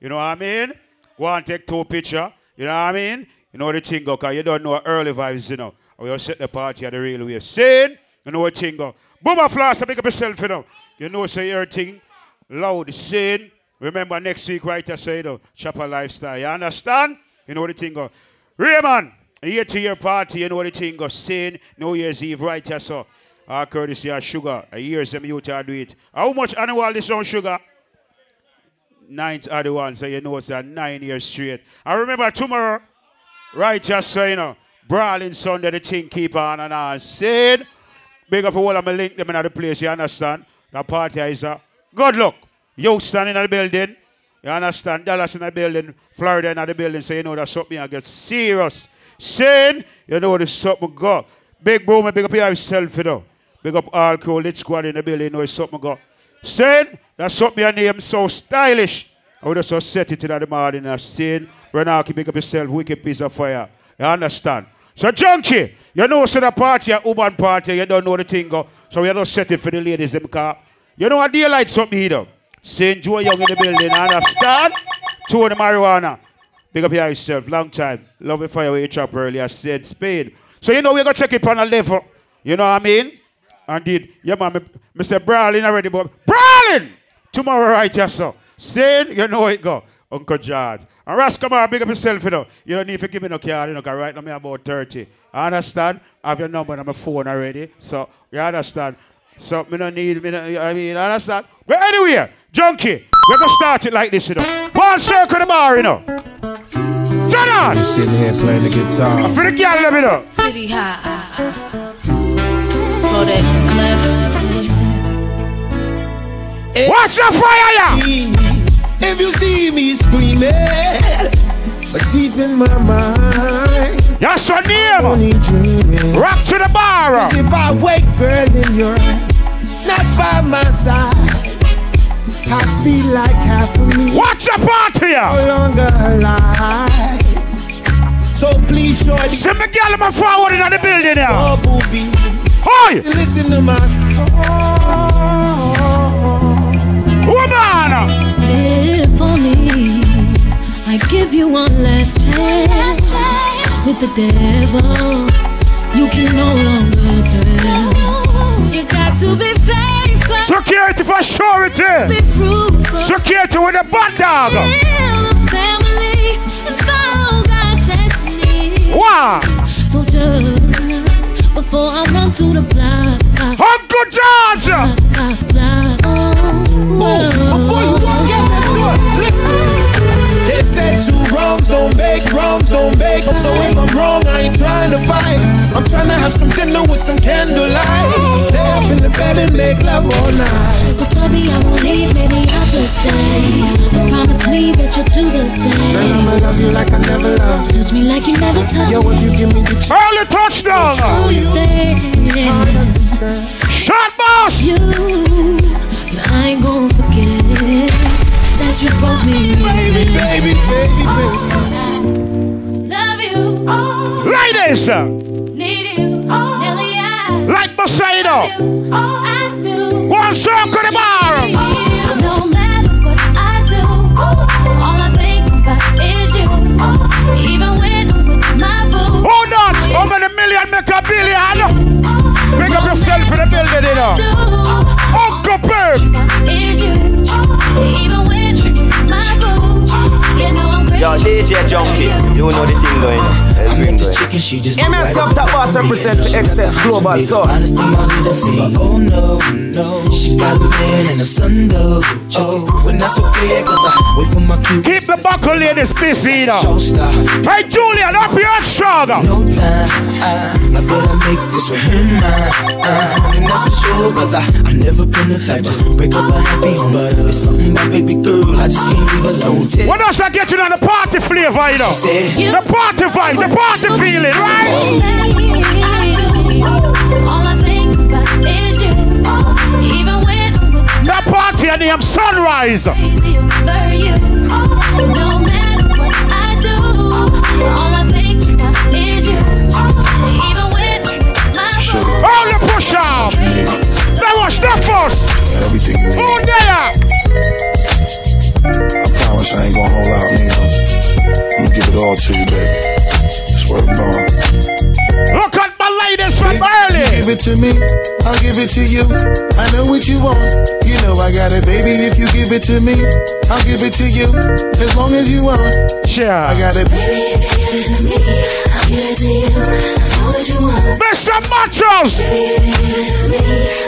You know what I mean? Go and take two picture. You know what I mean? You know the thing go, cause you don't know early vibes, you know. Or you set the party at the real way. Saying, you know what thing Floss, I make up yourself, you know. You know, say everything loud, saying. Remember next week, right? I say, you Chopper Lifestyle. You understand? You know the thing go. Raymond, year to year party, you know the thing go. Saying, New Year's Eve, right? here, so. Uh, courtesy of sugar. A year some you to do it. How much annual this on sugar? Ninth are the one, so you know it's a nine years straight. I remember tomorrow, right, just so you know, brawling Sunday, the thing keep on and on. Said, big up for all of my link them in the place, you understand? The party is a good luck. You standing in the building, you understand? Dallas in the building, Florida in the building, so you know that's something I get serious. Saying, you know there's something go. Big bro, big up here, yourself, you know. Big up all cool, lit squad in the building, you know it's something go. Saying, that's something your name is so stylish. I would just set it in the morning and saying, Renaki, big up yourself, wicked piece of fire. You understand? So, Junky, you know, so the party, a urban party, you don't know the thing go. So, we don't set it for the ladies, them car. You know what daylight something here, Saying Joe Young in the building, understand? Two the marijuana. Big up here yourself, long time. Love it for your chop earlier, said Spade. So, you know, we're going to check it on a level. You know what I mean? And indeed, yeah, man, Mr. Brawling already, but Brawling! Tomorrow, right, yes, sir. Saying, you know it go. Uncle George. And Ras, come on, big up yourself, you know. You don't need to give me no card, you know, because right now I'm about 30. I understand? I have your number on my phone already. So, you understand? So, me don't need, me don't, I mean, I understand? But anyway, Junky, we're going to start it like this, you know. One circle the bar, you know. Turn on! Just sitting here playing the guitar. For the girl, let me know. City high. For that cliff. Watch the fire, yeah! If you see me screaming, but deep in my mind, That's your name. only dreaming. Rock to the bar. If I wake, girl, and you're not by my side. I feel like half of me Watch the party, yeah! no longer alive. So please, shorty, See me girl, I'm forward in the building, yeah! oh, booby, Hoy! listen to my song. Woman! If only I give you one last chance with the devil, you can no longer dance. You got to be faithful, Security for surety! Security with a bad dog! build a family, and follow God's destiny. Wow! So just before I run to the block, Uncle George! Oh, before you walk out that door, listen. They said two wrongs don't make wrongs don't make. So if I'm wrong, I ain't trying to fight. I'm trying to have some dinner with some candlelight. Lay up in the bed and make love all night. So baby, I won't leave, maybe I'll just stay. Promise me that you'll do the Girl, same. I'ma love you like I never loved. Touch me like you never touched Yo, if you give me the chance, Early touchdown! Truly stay. Shot boss! You, I ain't gonna forget that you broke me. baby, baby, baby, baby. Love you, Ladies! need you, Nelly, I, Like Poseidon! One circle the bar! No matter what I do, all I think about is you. Even when I'm with my boo. Who not? How many million make a billion? Pick up yourself in the building, you know. Uncle you. Even when my boo. You know. Yo, DJ Junky, you know the thing going on. Let's bring going. Chicken, she just MS up top boss represent for excess global so Honest thing I need to see. Oh no, no. She got a man and a son though. Oh, when that's okay, cause I wait for my cue. Keep the buckle ladies busy, you know. Show star. Hey, Julian, up your stronger. No time. I, I better make this with him mine. Uh, and that's for sure, cause I, I never been the type to break up a happy home. But uh, it's something about baby girl, I just can't leave alone. Tell What else I get you on the party flavor, you know? She said, The party vibe, the party feeling, right? party and them sunrise. Oh, I all the push up. Now watch that first. Everything. Oh, there. I promise I ain't gonna hold out, nigga. I'm gonna give it all to you, baby. It's worth it. Look at me, I'll give it to you. I know what you want. You know I got it, baby. If you give it to me, I'll give it to you. As long as you want. Sure. I got it. Baby, if you give it to me, I'll give it to you. I know what you want. Mr. Machos! Baby, if you give it to me,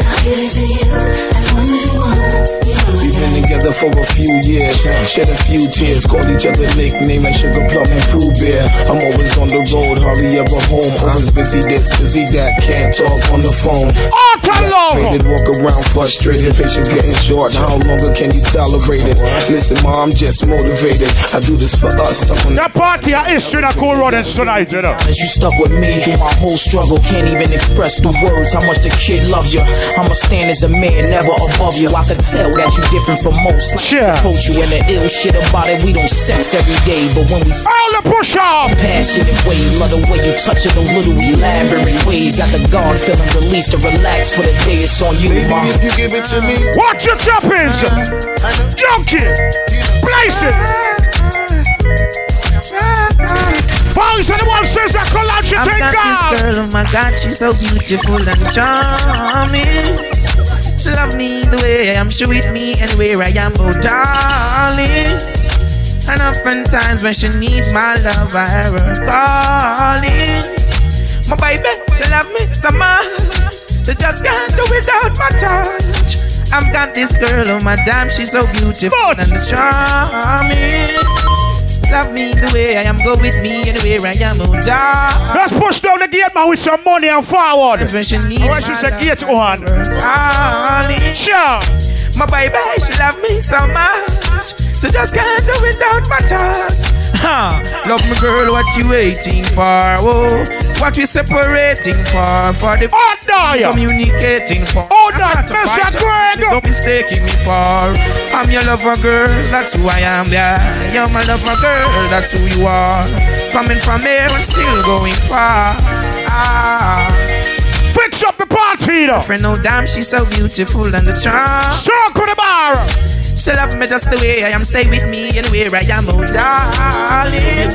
I'll give it to you. As long as you want. You know We've been together for a few years, shed a few tears, called each other nicknames like Sugar Plum and Pooh Bear. I'm always on the road, hardly ever home. Always busy this, busy that, can't talk on the phone. Auto love! Faded, walk around frustrated, patience getting short. How longer can you tolerate it? Listen, ma, I'm just motivated. I do this for us. Stuck on The party of history in a cool runnings tonight, you know. As you stuck with me through my whole struggle, can't even express the words how much the kid loves you. I'ma stand as a man, never above you. I could tell that you different from most. Like Sure. Approach you in the ill shit about it. We don't sex every day, but when we All the push off! passionate way, love the way you touch it, those little elaborate ways. Got the guard feeling released to relax for the day. It's on you, Baby, mom. if you give it to me, Watch your choppings! I know. Junky! Place it! Boys are the one says that collage you I've take got this girl, oh my God, she's so beautiful and charming. She love me the way I am, she with me anywhere I am, oh darling. And oftentimes when she needs my love, I hear her calling. My baby, she love me so much, they just can't do without my touch. I've got this girl, oh my damn, she's so beautiful But- and charming. Love me the way I am, go with me anywhere I am, oh. Let's push down the gate man with some money and forward. When she needs Or I should say gate on. Sure! My baby, she love me so much. So just can't do without my touch. Love me, girl, what you waiting for? Oh, what we separating for? For the Oh, die! communicating for. Oh, that Mr. Greg. Don't mistaking me for. I'm your lover, girl. That's who I am, yeah. You're my lover, girl. That's who you are. Coming from here and still going far. Ah. Fix up the party, though! Friend, no damn, she's so beautiful and the charm. With the bar! She love me just the way I am. Stay with me anywhere I am, oh darling.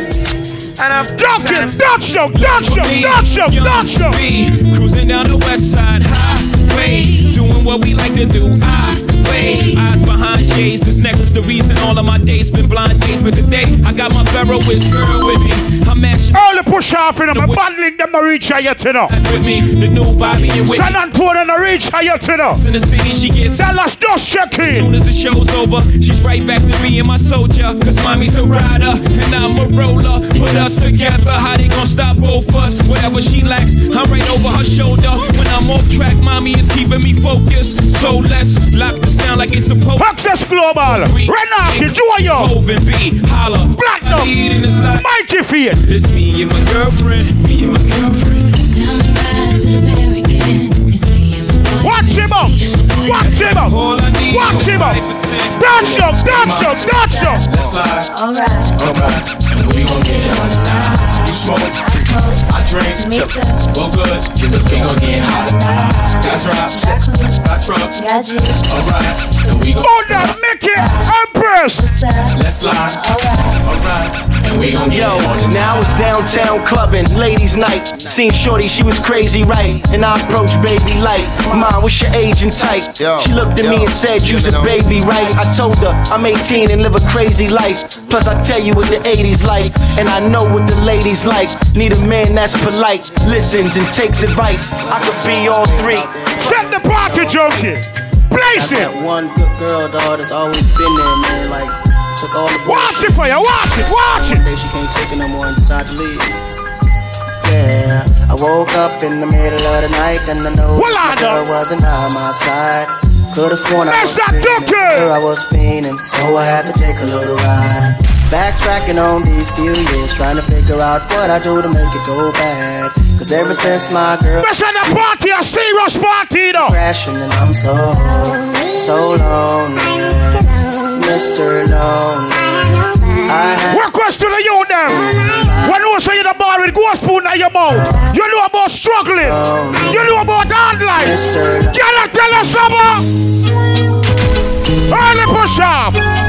And I've Junky! Dutch show! Dutch show! Dutch show! Dutch show! B, cruising down the west side highway, doing what we like to do. I way, eyes behind shades. This necklace, the reason all of my days been blind days. But today, I got my Ferroist girl with me. I'm All the push off in them, I'm bundling them to reach her yet, you know. with me. The new Bobby and Whitney. San Antonio to reach her yet, you know. In the city, she gets. Dallas just check As soon as the show's over, she's right back to being my soldier. Cause mommy's a rider and I'm a roller. Put us together, how they gon' stop both us? Whatever she lacks, I'm right over her shoulder. When I'm off track, mommy is keeping me focused. So let's lock this down like it's supposed Excess Global. Renard, enjoy you. Hov and B, holla. Platinum. I need in this life. Mikey Fiat. It's me and my girlfriend, me and my girlfriend. Down the ride to the very end. It's me and my boy. Watch him up. Watch him up. All I need Watch him up. Dance show, dance show, dance show. Alright. We gon' get down now. You smoke, I drink, Me too. well good. We gon' get hot. Got drops, got trucks, Got you. alright. And we gon' Oh, that Mickey Empress. What's up? let's slide, Alright. alright. And we gon' get Yo, on now it's downtown clubbing, ladies' night. Seen Shorty, she was crazy, right? And I approached baby light. Mom, what's your age and type? Yo, She looked at me and said, You's a baby, right? I told her I'm 18 and live a crazy life. Plus, I tell you what the 80s like, and I know what the ladies like. Need a man that's polite, listens and takes advice. I could be all three. Set the party, Junky. Place it. One good girl, dog, that's always been there, man. Like, took all the Watch it for you. Watch it. Watch it. Day she can't take it no more and decided to leave. Yeah, I woke up in the middle of the night and I know Well, I my girl wasn't by my side. Could've sworn I was that dreaming, ducky. I was fiending, so I had to take a little ride. Backtracking on these few years, trying to figure out what I do to make it go bad. Cause ever since my girl Let's the party, a serious party, though. crashing and I'm so, so lonely. Mr. Lonely. I had Request to the youth, them. When you say you're the bar with ghost spoon in your mouth, you know about struggling. You know about hard life. I tell us something? Early push up.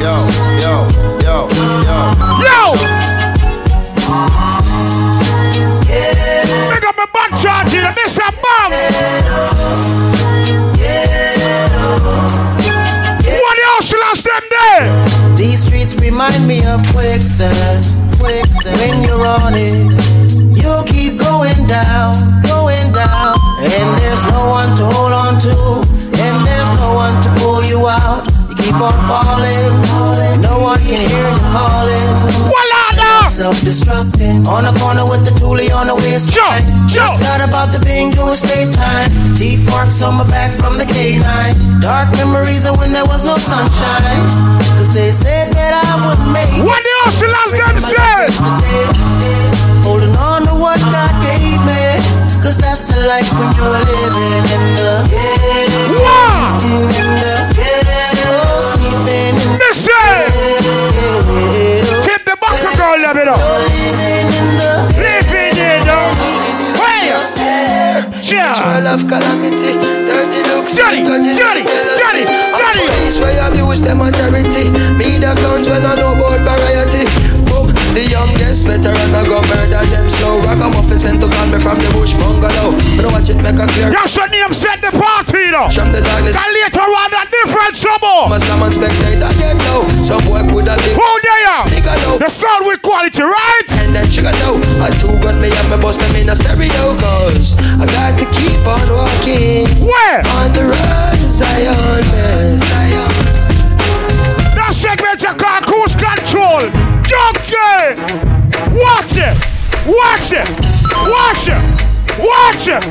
yo, yo, yo, yo. Yo! Big up my back charge here, Mr. Bum! What else last them there? These streets remind me of quicksand, quicksand. When you're on it, you'll keep going down, going down. And there's no one to hold on to, and there's no one to pull you out. Keep on falling, no one can hear you calling. Self-destructing on the corner with the toolie on the waistline. Just got about the being doing state time. Teeth marks on my back from the K9. Dark memories of when there was no sunshine. Cause they said that I would make it. What the has got to say? Holding on to what God gave me. Cause that's the life when you're living in the Wow! Of girl, know. Living in the Where? World of calamity, dirty looks, Johnny, Johnny, Johnny, Johnny. Place where you abuse them authority. Me the clowns when I know about variety. The youngest veteran I go murder them slow. Ragamuffin sent to call me from the bush bungalow. I watch it make a clear. Yes, your name set the party though. From the darkness. Can later on a different suburb. Must come and spectator get low. Some boy could have been. Oh, there Nigga low. The sound with quality, right? And then sugar dough. A two gun me and me bust them in a stereo. Cause I got to keep on walking. Where? On the road to Zion, Watch it! Watch it! Watch it!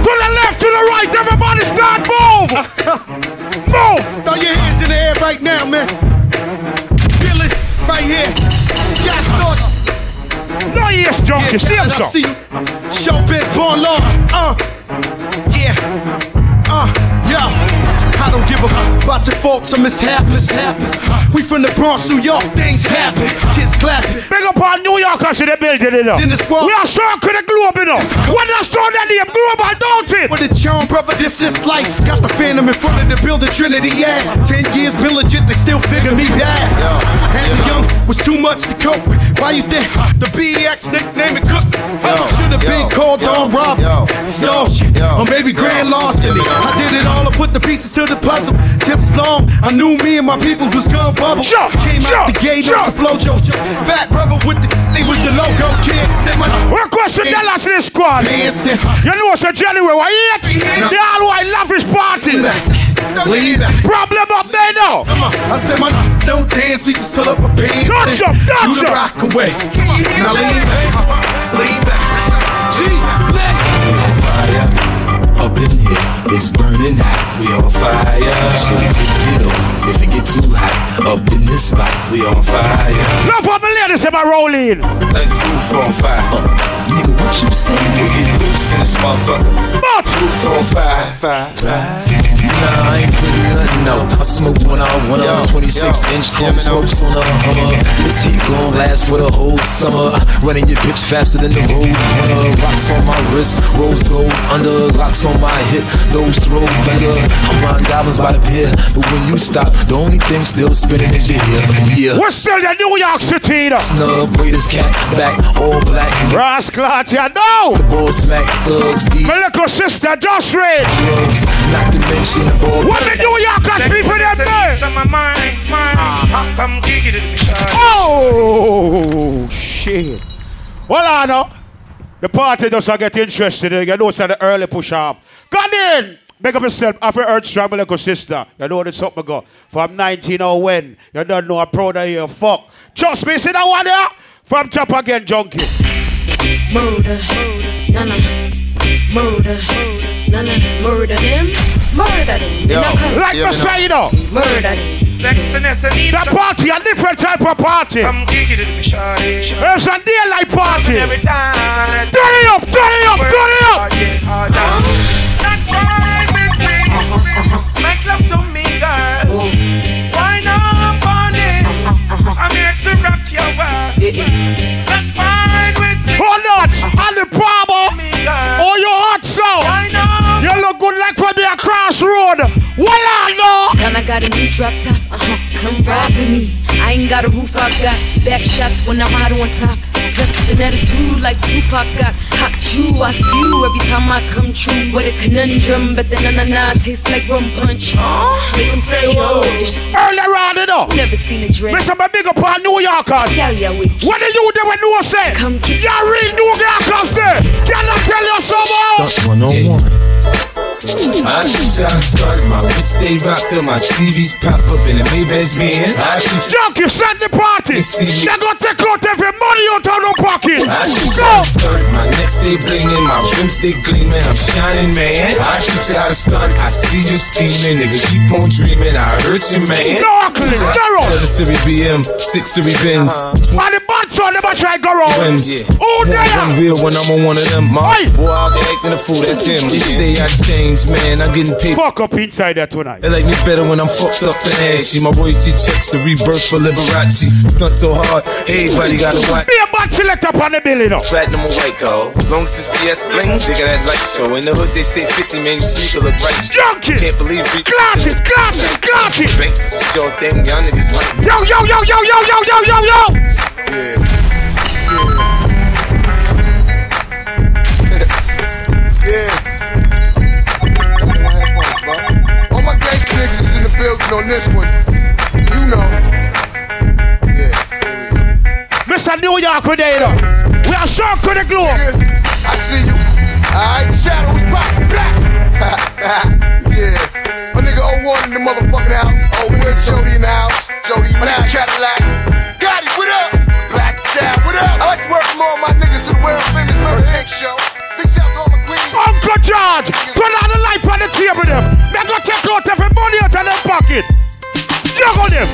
To the left, to the right, everybody start move! move! Throw your hands in the air right now, man. Feel it right here. Scott Storch. No, yes, Junky, see him so. you. Showbiz born law. Uh, yeah. Uh, yeah. I don't give a fuck about your faults or mishaps. mishaps. We from the Bronx, New York, things happen. Kids clapping. Big up on New Yorkers in the building, you know. In the squad. We are circle the globe, you know. When I saw that name, global, don't it? With a charm, brother, this is life. Got the phantom in front of the building, Trinity, yeah. Ten years been legit, they still figure me bad. As a young, was too much to cope with. Why you think the BX nickname it Cook? Should have been called on Rob. Shit, or maybe grand larceny. I did it all, I put the pieces to the puzzle. Just as long, I knew me and my people was gonna bubble. Came out the gate on the flojo. Fat brother with the, they was the logo kid. Said my Dallas in the squad. You know it's a January, why eat? The all white lavish party. Problem up there now. I said my don't dance, we just pull up a pants. Gotcha, and gotcha. Do the rock away. Now lean back, lean back. G, let We on fire. Up in here, it's burning hot. We on fire. Shit, take it off if it get too hot. Up in this spot, we on fire. Love for my ladies in my rolling. Like the roof on fire. Uh, nigga, what you say? We get loose in this motherfucker. But roof on fire, fire, fire. Nah, I ain't putting nothing out. I smoke one out, one out, 26 inch chrome smokes on a Hummer. This heat gon' last for the whole summer. Running your bitch faster than the road runner. Rocks on my wrist, rose gold under. Locks on my hip, those throw thunder. I'm riding diamonds by the pier, but when you stop, the only thing still spinning is your hair. Yeah. We're still in New York City, though. Snub, Raiders, cat, back, all black. Rascal, you know. The ball smack, thugs, deep. My little sister, just read. Drugs, not to mention the ball. What the New Yorkers be for them there? Oh, shit. Well, I know. The party doesn't get interested. You know, it's the early push up. Got in. Make up yourself. After Earth strong, my sister. You know the something go. From 1901. when. You don't know I'm proud of you. Fuck. Trust me, see that one there? From top again, Junky. Murder, no, no, murder, no, no, murder them, murder them. Yo, In a country. like I say, you know. Oh. Murder. Sexiness and That party, a different type of party. Come kick it in the shawty. It's a daylight party. Every time. Turn it up, turn it up, turn it up. That's why me Make love to me, girl. Oh. Why not on it? I'm here to rock your world. Know. I got a new drop top, uh-huh, come ride with me. I ain't got a roof, I got back shots when I'm out on top. Just an attitude like Tupac got hot chew. I spew every time I come true with a conundrum, but then na na na tastes like rum punch. Make them say, oh, this Earlier on, it know. Never seen a drink. Listen, my big up on New Yorkers. Yeah, yeah, we. What do you do when you say? Come to Y'all real New Yorkers there. Can I tell you something? Stunt one on one. I teach how to start my wrist stay rocked till my TVs pop up in the Maybach's Benz. I teach Junky, send the party. They're gonna take out every money out of no pocket. I teach Go. how to start my neck stay blingin', my rims stay gleamin', I'm shining, man. I you how to stunt, I see you scheming, nigga, keep on dreaming, I hurt you, man. You how to Daryl. Seven Series BM, six Series Benz, uh-huh. And the bad son never try go wrong. rims. Oh, One there. wheel when I'm on one of them, my boy out there acting a fool, that's him. They say I changed, man, I'm getting paid. Fuck up inside there tonight. They like me better when I'm fucked up and ashy. My royalty checks the rebirth for Liberace. Stunt so hard, everybody gotta watch. Be a bad select up on the bill, you know. Platinum or white gold. Long since VS bling, digga that light show. In the hood they say 50 man, you sneaker look right. Junky. Can't believe we Class it, class it, class it. Banks is your thing, y'all niggas right. Yo, yo, yo, yo, yo, yo, yo, yo, yo. All building on this one. You know. Mr. New York with. We are sharp to the globe. I see you. Alright, shadows pop black. yeah. My nigga 01 in the motherfucking house. Oh, where's Jody in the house? Jody My nigga Cadillac. Gotti, what up? Black Tab, what up? I like to work more of my niggas to the world famous Murder Inc. show. Big shout to all my queens. Uncle turn on the light on the table them. They gonna take out every money out of their pocket. Juggle them.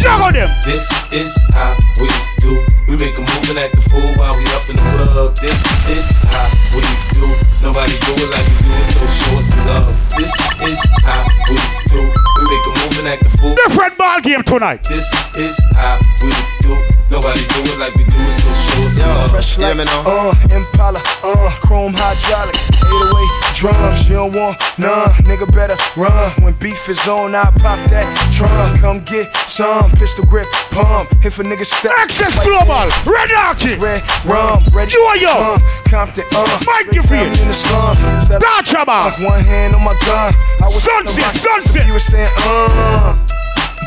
Juggle them. This is how we do. We make a move and act the fool while we up in the club. This is how we do. Nobody do it like we do it, so show us some love. This is how we do. We make a move and act the fool. Different ball game tonight. This is how we do. Nobody do it like we do it, so show us some love. Fresh like, uh, Impala, uh, chrome hydraulic, 808 drums. You don't want none, nigga better run. When beef is on, I pop that trunk. Come get some pistol grip pump. If a nigga step, Excess Global, Red Arctic, red rum, red Joyo, uh, Compton, uh, Mike Great Gifford. time in the slums. Step Dachaba, like one hand on my gun. I was Sunset, Sunset. You was saying, uh.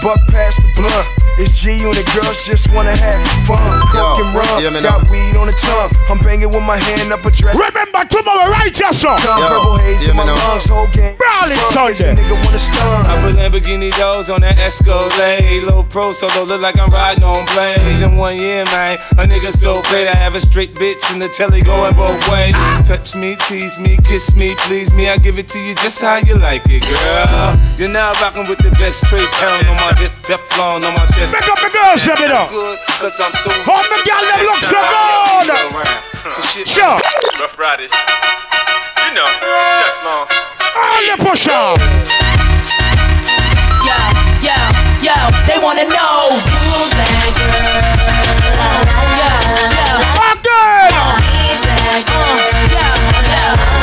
Buck past the blunt. It's G unit girls just wanna have fun. Coke and rum. yeah, Got no. weed on the tongue. I'm banging with my hand up a dress. Remember tomorrow, right, yes, sir? Verbal haze yeah, in my man, lungs. Whole game. Brawling Fuck this Sunday. nigga wanna stun. I put Lamborghini doors on that Escalade. Low pro solo look like I'm riding on planes. In one year, man, a nigga so great. I have a straight bitch in the telly going both ways. Touch me, tease me, kiss me, please me. I give it to you just how you like it, girl. You're now rocking with the best straight pound on my hip, Teflon on my chest. Pick up the girls, let me know. Good, cause I'm so All the girls, them look so good. Sure. Ruff Ryders. You know, Teflon. All the push up. Yo, yo, yo, they wanna know who's that girl. Yo, yo, Again. who's that girl? Yo, yo, yo, yo.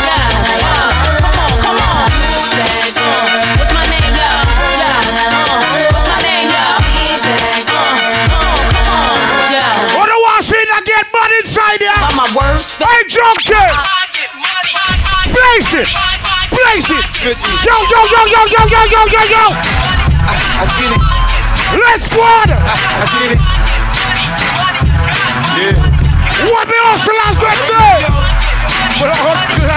My words, Hey, Junky. Place it. Place it. Yo, yo, yo, yo, yo, yo, yo, yo, yo. I get it, Let's squad. I get it. Yeah. What me hustlers going to do? But hustlers.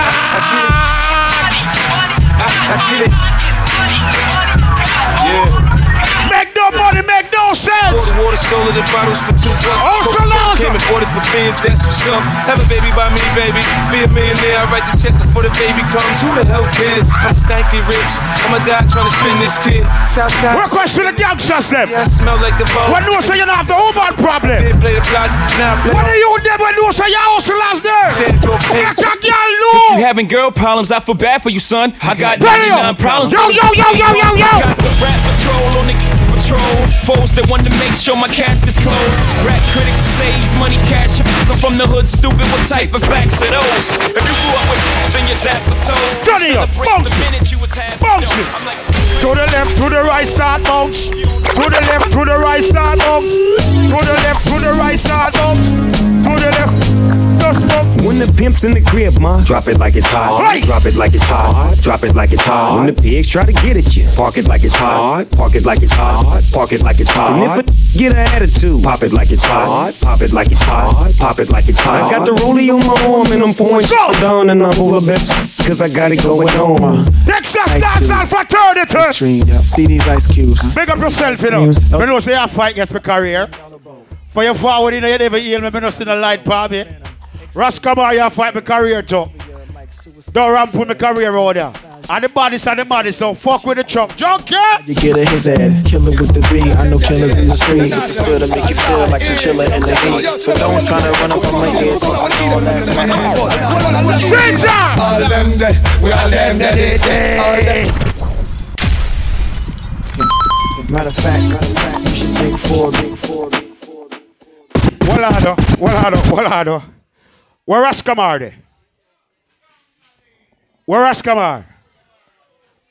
I get it. Yeah. Make no sense. Water, water, stole it in bottles for two bucks. Also oh, lost. Came and bought it for billions, that's what's up. Have a baby by me, baby. Be a millionaire, I write the check before the baby comes. Who the hell cares? I'm stanky rich. I'ma die trying to spin this kid. Southside. Request for the gangsters them. Yeah, I smell like the vote. When you say you don't have the Uber problem. Did play the block, now I play What are you them when you say you hustlers there? Said go pay. Make a girl You having girl problems, I feel bad for you, son. I got 99 problems. Yo, yo, yo, yo, yo, yo. Got the rap patrol on the patrol. Foes that want to make sure my casket's closed. Rap critics that say he's money cash. I'm from the hood, stupid. What type of facts are those? If you grew up with in your zap toes, Johnny up, bounce it. minute you was half Bounce it. To the left, to the right, start bounce. To the left, to the right, start bounce. To the left, to the right, start bounce. To the left. Just bump. When the pimp's in the crib, ma, drop it like it's hot. Hey! Drop it like it's hot. Drop it like it's hot. When the pigs try to get at you, park it like it's hot. Park it like it's hot. Park it like it's hot. And if a get an attitude, pop it like it's hot. Pop it like it's hot. Pop it like it's hot. I got the rollie on my arm and I'm pouring shit down and I'm over best cause I got it going on. Texas Ice dance on fraternity. Stream, yeah. See these ice cubes. Big up yourself, you know. Names. You know, say I fight against my career. For your forward, you know, you never heal me, but not see the light, Bobby. Raskamar, you fight my career too. Don't ramp with my career over there. And the bodies and the bodies don't fuck with the truck. Junky! You get a his head, killer with the beat. I know killers in the street. It's still to make you feel like you're chilling in the heat. So don't try to run up on my head. talking all that. Caesar! All them dead, we all them dead, dead, dead. Matter of fact, matter of fact, you should take four, big four. Walado, Walado, Walado. Where Raskamar there? Where Raskamar?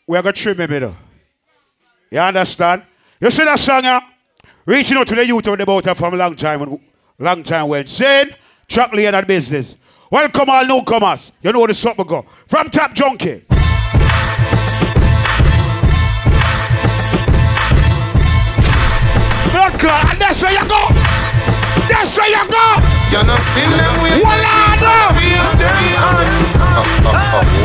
We're going to trim him, know. You understand? You see that song? Reaching out to the youth of the boat from a long time, long time when saying, lane and business. Welcome all newcomers. You know where the supper go. From Top Junky. Clot, uh, and that's where you go. That's where you go. You know spin them waist Walado. Feel them on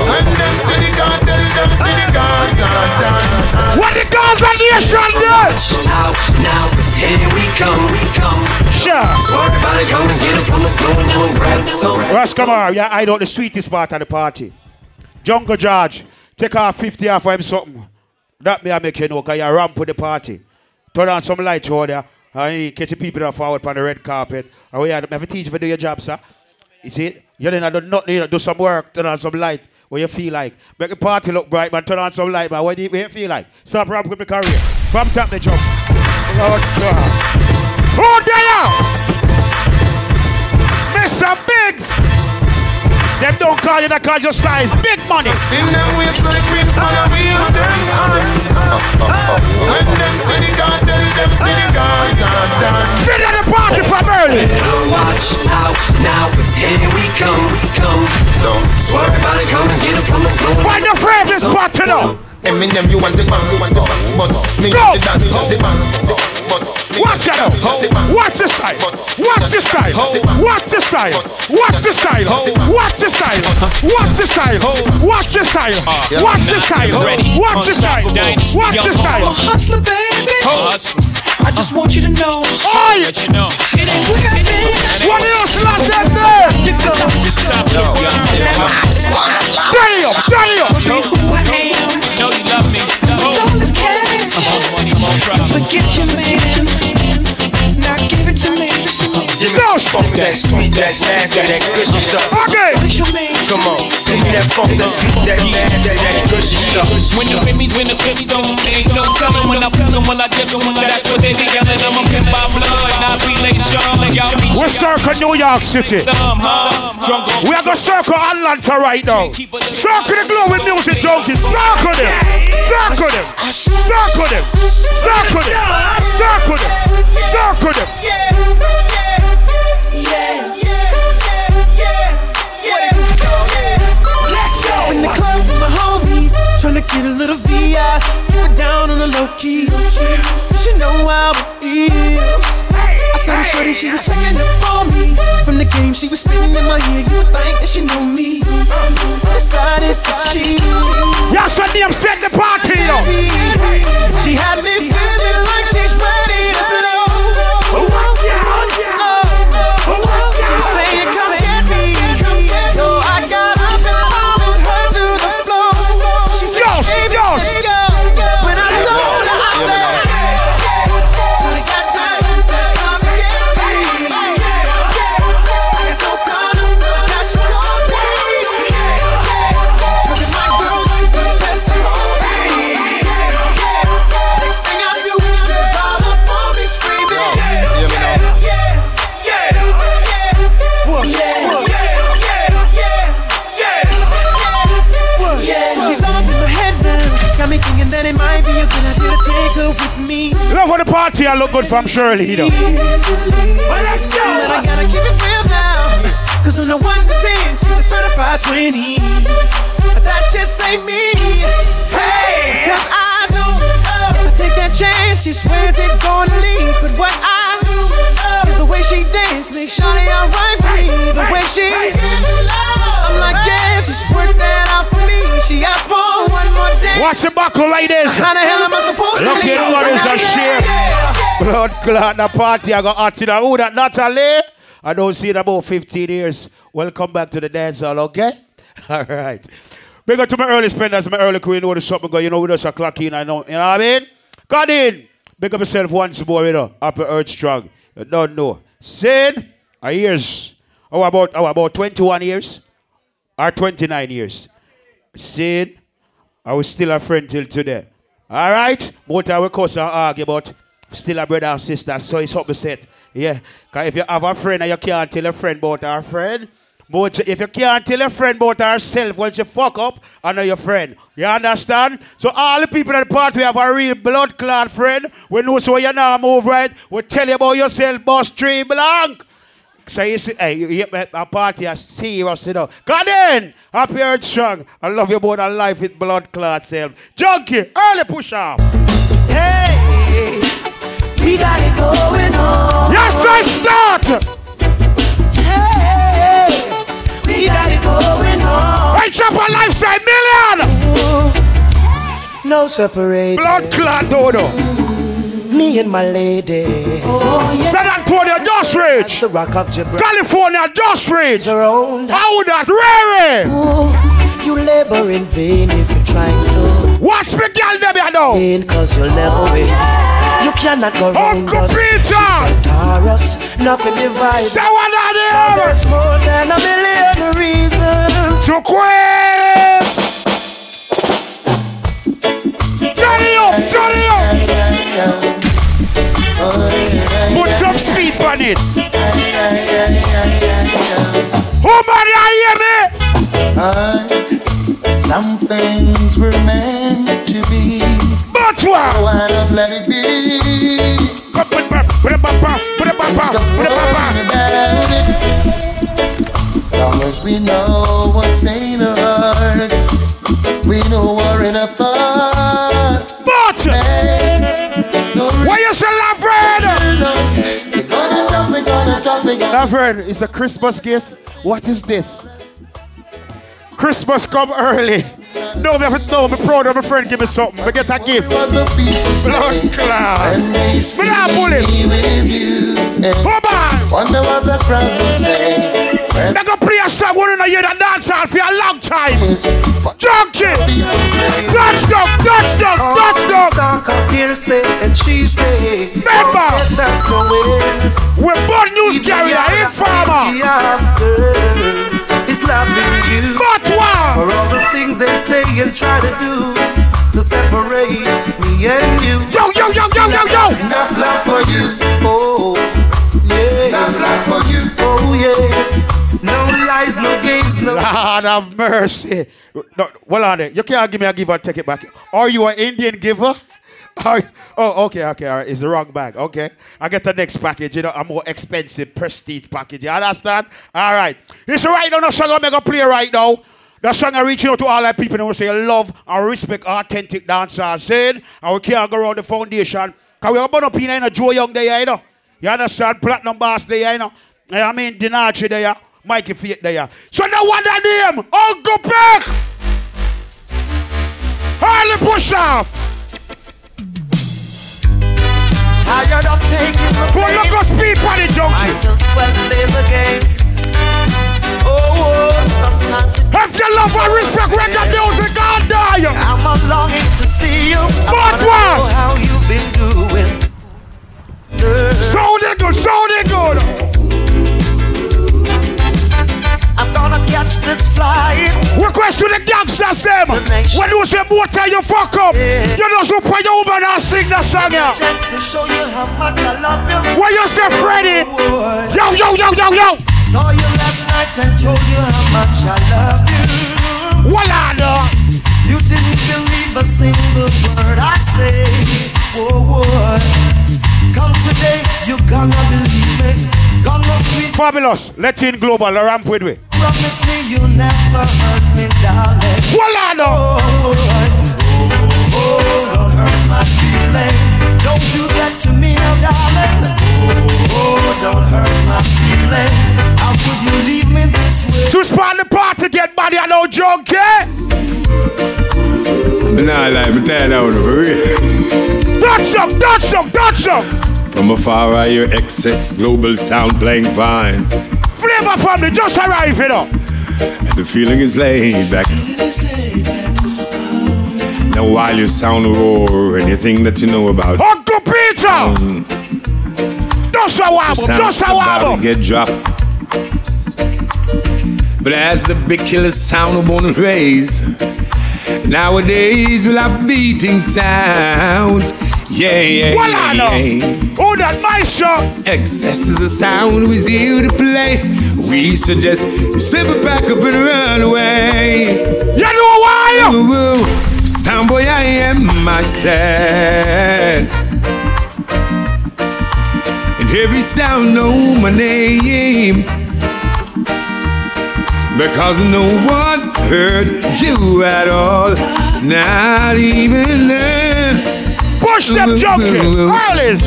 When them see the cars Tell them see the cars are done What the Gaza Nation do? Now, now, here we come, we come. Sure. So everybody come and get up on the floor now and grab some. Raskamar, yeah, I know the sweetest part of the party. Jungle George, take off 50 off for him something. That may I make you know, because you're ramp with the party. Turn on some lights over there. You catch the people that forward on the red carpet. And we have to teach you do your job, sir. You see? You then do nothing, you know, do some work, turn on some light. What you feel like. Make the party look bright, man. Turn on some light, man. What do you, what you feel like? Stop ramp with my career. From top the jump. Lord God. There! Mr. Biggs! Them don't call you that call your size. Big money. Spin them waist like rims on a wheel them on When them see the cars Tell them see the cars are done Spin at the party from early. Better watch out now, cause here we come, we come. So everybody come and get up on the floor. Find your favorite spot to know. Eminem, you want the bounce, you want the bounce, but me Go. the dance, the bounce, but me Watch it out. Watch the style. Watch the style. Watch the style. Watch the style. Watch the style. Watch the style. Watch the style. Watch the style. Watch the style. Watch the style. Hustler, baby. I just want you to know. Oi! Let you know. It ain't what I mean. What else last that there? You go. Stereo. Stereo. Be who I am money, more problems. Don't forget man. No stop that sweet, that nasty, that gushy stuff. Okay. Come on, give me that funk, that sweet, that nasty, that gushy stuff. When the Remy's in the system, ain't no telling when I feel them, when I diss them. That's what they be yelling. I'm a pimp by blood, not relation. Y'all We're circle New York City. dumb, huh? Drunk off We are going to circle Atlanta right now. Circle the globe with music junkies. Circle them. Circle them. Circle them. Circle them. Circle them. Circle them. In the get a little VI, keep it down on the low key. She know how it feels. I saw the shorty, she was checking up on me. From the game, she was spitting in my ear. You would think that she know me. Decided to cheat. Y'all said them set the party yo. She had me feeling like she's ready to blow. Party, I look good from Shirley, you know. Well, let's go. But I gotta keep it real now. Cause on a 1 to 10, she's a certified 20. But that just ain't me. Hey, cause I know uh, I take that chance, she swears it's gonna leave. But what I know is the way she dance Watch the buckle, ladies. How the hell am I supposed to Look at what is a shame. Blood clot, the party I got hot in the that Natalie? I don't see it about 15 years. Welcome back to the dance hall, okay? All right. Big up to my early spenders, my early queen, know the something go, you know, with us a clock in, I know, you know what I mean? Got in. Big up yourself once more, you know, up Earth Strong. You don't know. Sin, a years. Oh, about, oh, about 21 years? Or 29 years? Sin, I was still a friend till today. All right? But I will cause and argue, but still a brother and sister. So it's up set. Yeah. Because if you have a friend and you can't tell a friend about our friend, but if you can't tell a friend about herself, well, you fuck up, I know your friend. You understand? So all the people at the party have a real blood clot friend. We know so you now move right. We tell you about yourself, boss tree blank. So you see, hey, you, you, a party is serious, you I know. Come in, happy earth strong. I love you more than life with blood clot self. Eh? Junky, early push up. Hey, we got it going on. Yes, I start. Hey, we got it going on. Right up a lifestyle million. No separate. Blood clot dodo. Me and my lady. Oh, yeah. San Antonio, just reach. The rock of Gibraltar. California, just reach. How would that rare? Ooh, you labor in vain if you're trying to. Watch me, girl, them you know. Win, cause you'll never oh, win. You cannot go wrong. Uncle Peter. Taurus, nothing divides. That one out there. there's more than a million reasons. To quit. Johnny up, Johnny up. Put some speed on it. Oh man, you hear me? I, some things were meant to be. But what? why not let it be? Put it back, put it back, back, put it back, Stop back, put it back, worrying about it. Long as we know what's in our hearts, we know we're in a thoughts. But No Laverne, it's a Christmas gift. What is this? Christmas come early. No, me have know. I'm proud of my friend. Give me something. We get a gift. what the people Blood say. clot. When they see Me not bullet. me with you, eh. Come on. wonder what the crowd will say. When They gonna play a song. One in a year that dance hall for a long time. Junky. and she say. Remember. Yes, that's the way. We're born news carrier. Informer. Eh, it's loving you But for all the things they say and try to do to separate me and you. Yo, yo, yo, yo, yo, yo. Enough love for you, Oh, yeah. enough love for you. Oh, yeah. No lies, no games, no. Lord have mercy. No, well on it. You can't give me a give and take it back. Are you an Indian giver? Are oh, okay, okay, all right. It's the wrong bag. Okay. I get the next package, you know, a more expensive prestige package. You understand? All right. It's right now, the song I'm going to play right now. The song I'm reaching out to all that people who say love and respect authentic dancers. Saying, and we can't go around the foundation. Because we are born up in a Joe Young there, you know. You understand? Platinum Bass there, you know. I mean, Dinachi there, Mikey Fiat there. So no that name, Uncle Peck! Harley Push Off! Tired of taking the look us speed on the I junction. just well play the game. Oh, oh sometimes If you love and respect reggae music, God die. I'm a longing to see you. I But what? know how you've been doing. Girl, Sound it good, sound it good. I'm gonna catch this flight. Request to the gangsters them. When you say motor, you fuck up. You just look for your woman and sing the song. Chance to show you how much I love you. When you say Freddy, Oh, yo, yo, yo, yo, yo. Saw you last night and told you how much I love you. What I know? You didn't believe a single word I say. Whoa, whoa. Come today, you gonna believe me. Gonna sweet. Fabulous. Let in global. The ramp with me. Promise me you'll never hurt me, darling. Voila, no. Oh, oh, oh, don't hurt my feeling. Don't do that to me, now, darling. Oh, don't hurt my feeling. How could you leave me this way? To spawn the party, get body and no joke, eh? Nah, like, me tell you now, for real. Dutch up, Dutch up, Dutch up. From afar, I hear excess global sound playing fine. Flavor from the just arrived, you know. And the feeling is laid back. Now, while you sound roar, anything that you know about. Uncle Peter! Um, Just a wobble, just a wobble. get dropped. But as the big killer sound won't raise, nowadays we'll have beating sounds. Yeah, yeah, Voila, yeah, no. yeah. Oh, that maestro. Excess is a sound we here to play. We suggest you slip it back up and run away. You know why? Ooh, ooh. Sound boy, I am myself. And every sound know my name. Because no one heard you at all. Not even them. Push them Junky. Early.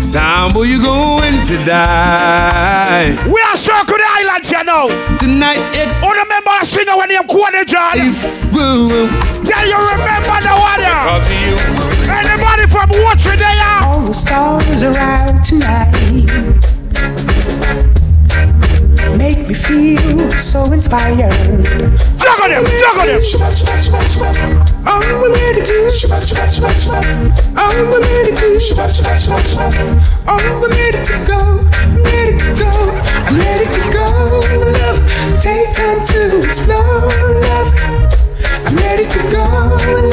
Sound boy, you going to die. We are circle the island you know. Tonight it's. Oh, remember a singer when you quote the John? Woo, woo. Can you remember the one? yeah? Because of you. Anybody from Watford there? All the stars are out tonight. Me feel so inspired. Juggle them, juggle them. I'm ready to. I'm ready to. I'm ready to go. I'm ready to go. I'm ready to go. Love, take time to explore. Love, I'm ready to go.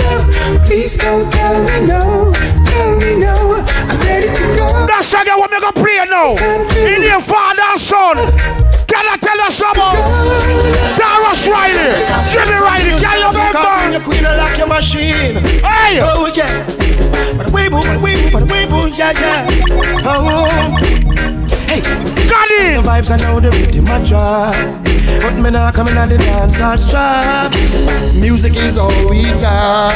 Love, please don't tell me no. Tell me no. I'm ready to go. That song what me gonna play now. In your father and son. Can I tell you something? Tarrus Riley, Jimmy Riley, can you Come remember? your queen like your machine. Hey! Oh yeah. But we boo, but we boo, but we boo, yeah yeah. Oh. Hey, got it. The vibes I know the rhythm I try, but me not coming at the dance I strive. Music is all we got.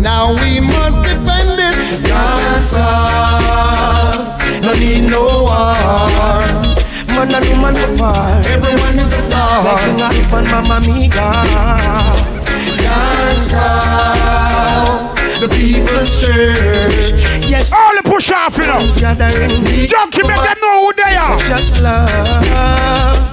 Now we must defend it. Dance no need no war. Man and woman apart. Everyone is a star. Like King Alif and Mama Mika. Dance the people's church. Yes. All the push off, you know. Junky, make them know who they are. Just love.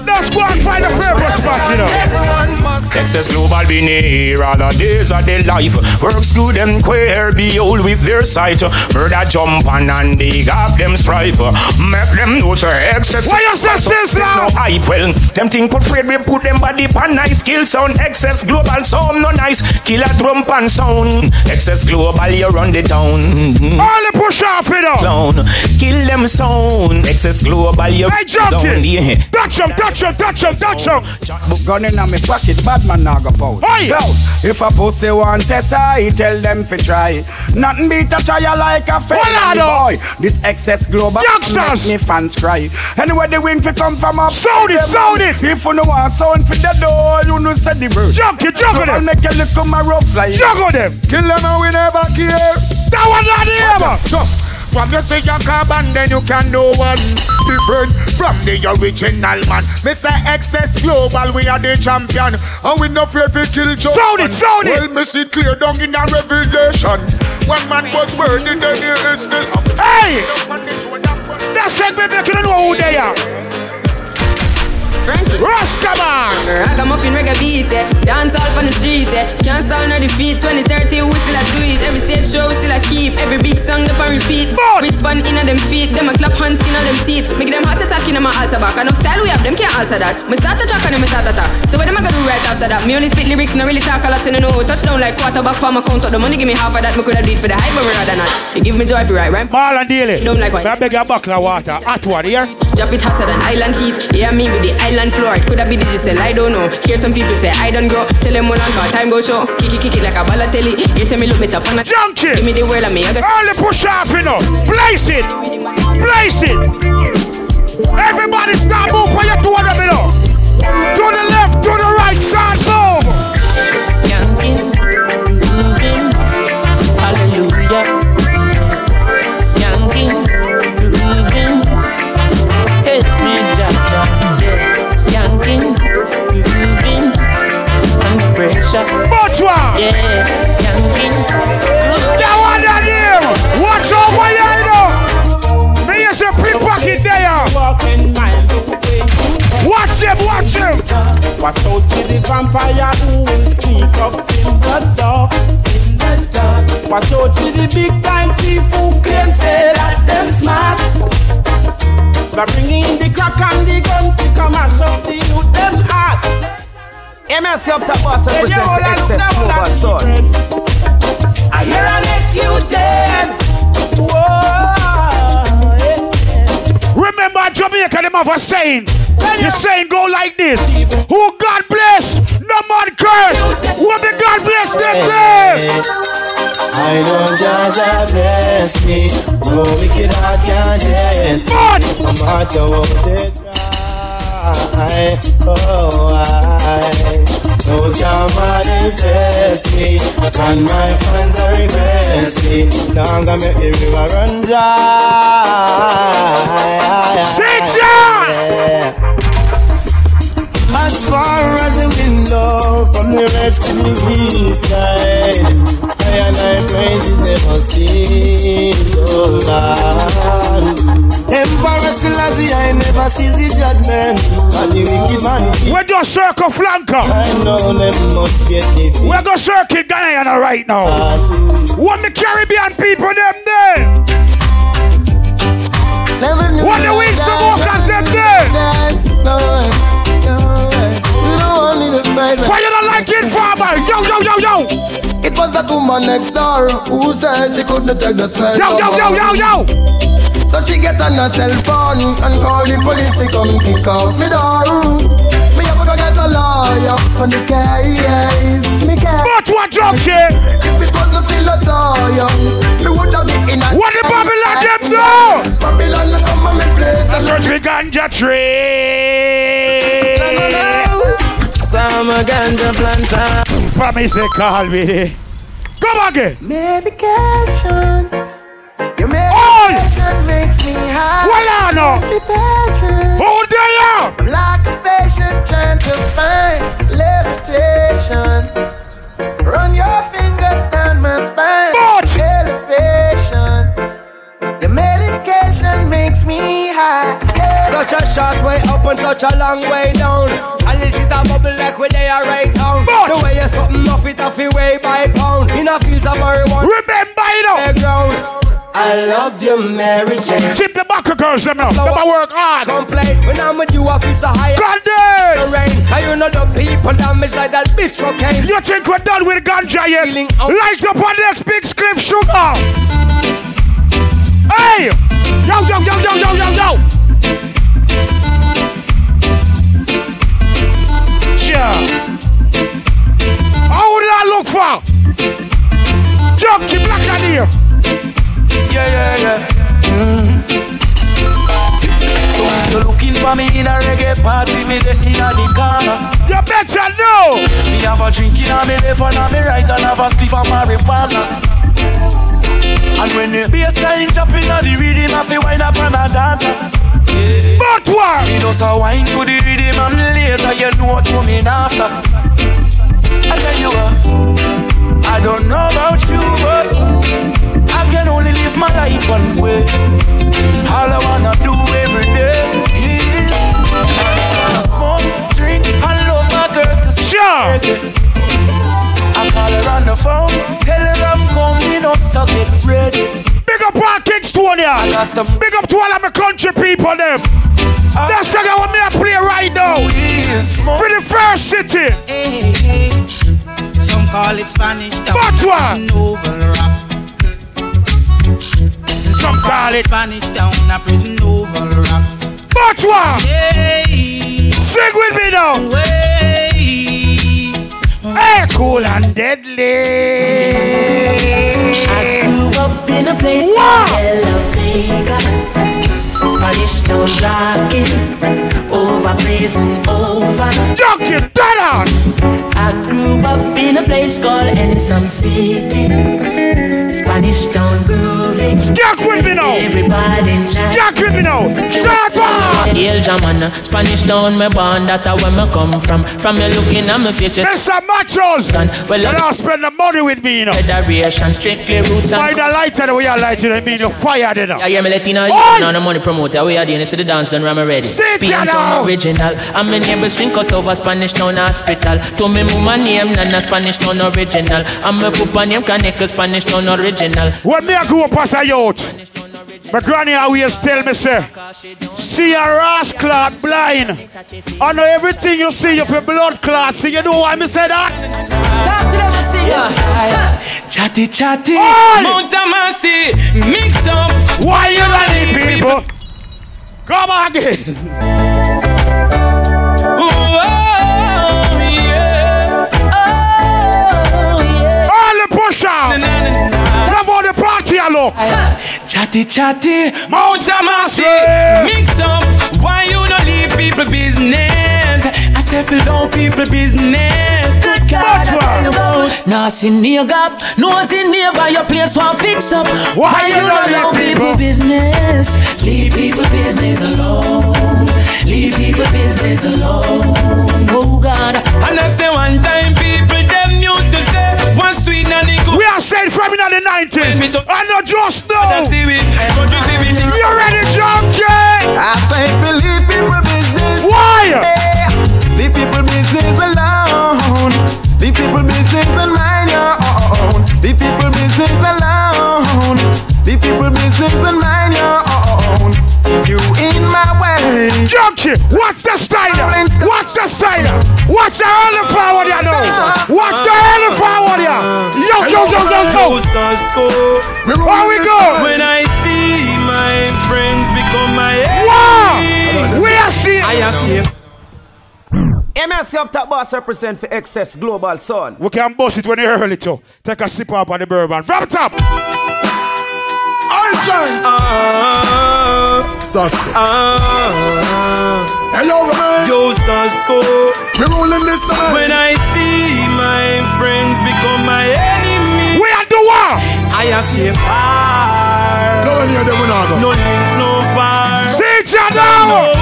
Let's go and find a purpose spot, you know. Everyone must. Excess global be near all the days of their life. Works good and queer, be old with their sight. Murder jump on and dig up them strife. Make them know sir excess. Why you say this now? No hype well. Them think put afraid we put them body pan nice. Kill sound excess global sound no nice. Kill a drum pan sound. Excess global you run the town. All the push off, you know. Clown. Kill them sound. Excess global you Hey, Junky. Yeah. Touch him, touch him, touch him, touch him. Gun in my pocket, bad man now go pose. Oi! Cloud, if a pussy want test I tell them fi try. Nothing beat a try like a Voila, boy. This excess global Youngsters. make me fans cry. Anywhere the wind fi come from up. Sound it, sound it. If you no want sound fi the door, you know say the bird. Junky, juggle I'll them. make you look on my rough like. Juggle them. Kill them and we never care. That one not the ever. So, from you say you carbon, then you can do one different from the original man. Mr. excess global, we are the champion, and we no fear fi kill Joe. Sound it, sound it. Well, me see clear down in a revelation. One man was worthy, then he is still. Hey! That segment make you know who they are. Frankie. Rastaman. Ragamuffin reggae beat, eh. Dance all on the street, eh. Can't stall nor defeat. 2030, we still a do it. Every stage show, we still a keep. Every big song, they on repeat. Respond in them feet. Them a clap hands in them teeth. Make them heart attack in my altar back. Enough style we have, them can't alter that. Me start a track and then me start attack. So what am I gonna do right after that? Me only spit lyrics, no really talk a lot, and I know. Touchdown like quarterback for my count. The money give me half of that. Me coulda do it for the hype, but rather not. You give me joy for right, right? Marlon Daly. Don't like wine. I beg you a buckle of water. Hot one here. Drop it hotter than island heat. Yeah, me with the island floor. It coulda be digital, I don't know. Hear some people say I don't grow. Tell them Mulan car time go show. Kick it, kick it like a ballatelli. You say me look better on a junkie. Give me the world and me I go. All the push off, you know. Place it. Place it. MS up top boss Hey, represent yo, for excess that's global what son. I hear I let you dead. Remember Jamaica, them have a saying. The saying go like this. Who God bless, no man curse. What the God bless them there. I know Jah Jah bless me. No wicked heart can yes me. No matter what try. Oh, I. No can manifest me. And my fans are regress me. Longer make the river run dry. Sit Yeah. As far as the window from the west to the east side, I and I praises never cease, oh Lord. Emperor Selassie, I never sees the judgment of the wicked man. We're just circle flanker. I know them must get. We're going to circle Guyana right now. What the Caribbean people them there? What the weed smokers them there? No, no, you don't want me to fight. Why you don't like it, farmer? Yo, yo, yo, yo. It was that woman next door who said she couldn't take the smell. Yo, yo, yo, yo, yo. So she get on her cell phone and call the police to come kick off me door. Me ever go get a lawyer on the case. Me case. But what drunk here? If it wasn't feel a tire, me would have been in a. What the Babylon them do? Babylon come on me place. I search for ganja tree. Some ganja planter. Promise they call me. Come again. Medication. Your Oi! makes me high. Well, I know. Makes me patient. Who there? I'm like a patient trying to find levitation. Run your fingers down my spine. Such a short way up and such a long way down. And this is a bubble like where they are right down. But- the way you're something off it off your way by pound. In a fields of marijuana. Remember, you know. Ground. I love you, Mary Jane. Tip the back of girls, them now. Them a work hard. Complain when I'm with you, I feel so high. Gandhi! The rain, and you know the people damage like that bitch cocaine. You think we're done with ganja yet? Light up on next big cliff sugar. Hey! Yo, yo, yo, yo, yo, yo, yo! Sure. How did I look for? Junky black on here. Yeah, yeah, yeah. Mm. So if you're looking for me in a reggae party, me there in a the corner. You better know. Me have a drink in a me left and a me right and have a spliff of marijuana. And when the bassline in a the rhythm, I feel wind up and a dance. Yeah. But what? Me just a wine to the rhythm and later you know what coming after. I tell you what, I don't know about you, but I can only live my life one way. All I wanna do every day is I smoke, drink, and love my girl to Sure. I call her on the phone, tell her I'm coming up, so get ready. Big up on Kingston I here. got some Big up to all of my country people them. That's the guy what me I play right now. Oh, For the first city. Hey, hey. Some call it Spanish Town. But what? Novel rap. Some call it. Spanish Town, a prison oval rap. But what? Hey, Sing with me now. way. Hey, cool and deadly. I grew up in a place called La Vega. Spanish town rocking, over blazing over. Junky, dead on. I grew up in a place called Ensom City. Spanish town grooving. Skak with me now. Everybody Skak with me now. Shot boss. Hail German, Spanish town me born, that's where me come from. From me looking at me face, Mr. Machos. Well, you don't spend the money with me, you know. Federation, strictly roots and Find the lighter the way I light it, I mean you fired it up. Yeah, yeah, me letting you know the money promoter. We are doing this to the dance done, I'm ready. Sit now. original. I'm in neighbors drink out over Spanish town hospital. To me mama name, nana Spanish town original. I'm a pupa name, connect Spanish town original. When me I grew up as a youth, my granny always tell me, say, see a ras clot blind. I know everything you see, you feel blood clot. See, you know why me say that? Talk to them and sing Yeah. Chatty chatty, Oi! Mount Amasi, mix up. Why you not need people? Come on again. Oh, oh, oh, All the push out. Love all the party, I look. Chatty chatty, Mount Amasi, Amasi. mix up. Why you not leave people business? I said for don't people business. Good God, I tell you what. Nah, see near gap, no see nearby your place one fix up. Why you don't don't leave people people? business? Leave people business alone. Leave people business alone. Oh God. And I say one time people them used to say one sweet nanny good. We are saying from in the 90s. I know just know. see it, but you see it. You ready, Junky? I say believe people business. Why? Yeah. Leave people business alone. Leave people business and mind your own. Leave people business alone. Leave people business and mind your own. You in my way. Junky, what's the style? What's the style? What's the early forward you know? What's the early forward you? Yo, yo, yo, yo, yo. Where we go? When I see my friends become my Wow! enemy. We are still. I am still. MSC up top boss represent for excess global son. We can bust it when you early too. Take a sip up on the bourbon. From top. I Ah, Suspect. ah, Hey, yo, man. Yo, Sasko. We rolling this time. When I see my friends become my enemy. We are the war. I am still far. No one here, them will not. No link, no bar. See each other.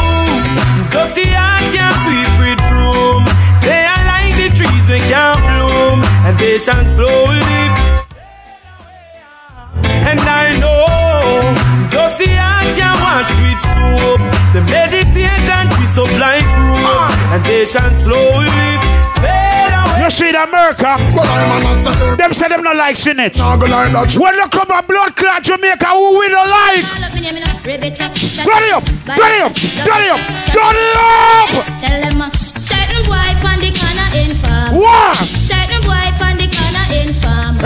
Dirty heart can't sweep with broom. They are like the trees we can't bloom, and they shall slowly. And I know dirty heart can't wash with soap. The meditation we so like room, ah. and they shall slowly fade away. You see the America? Them say them not like sin it. When they come a blood clot Jamaica, who we don't like? Turn it up, turn it up, turn it up, turn it up. Tell them a certain boy on the corner in farm. What?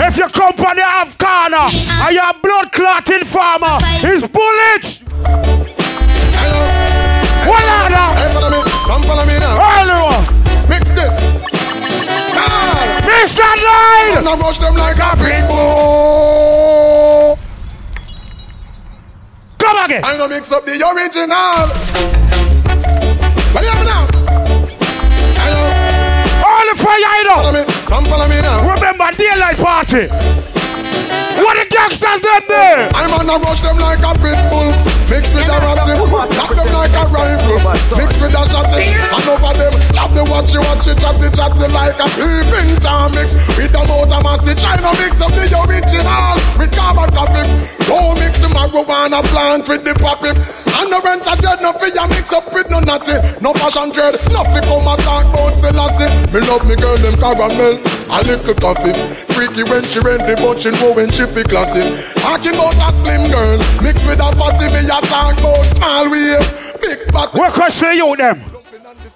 If you come from the Afghana and you're a blood clotting farmer, it's bullets. What are Hey, follow me. Come follow me now. that? Mix this. Ah. Mr. Nine! And I rush them like a pit. Come again. I'm gonna mix up the original. What do you have now? Party. What the gangsters them there? I'm on a rush them like a pit bull. Mix with a ratty. Slap them like a rifle. Mix with a shotty. And over them, love the watchy watchy chatty chatty like a peeping tom mix. With a motor massy. Trying to mix up the original. With carbon copy. Don't mix the marijuana plant with the poppy. And the rent a dead, no fear mix up with no natty. No fashion dread, nothing come and talk about Selassie. Me love me girl, them caramel, a little coffee. Freaky when she ready, but she know when she fi classy. Talking about a slim girl, mixed with a fatty, me a talk about small waves, big fatty. What question you them?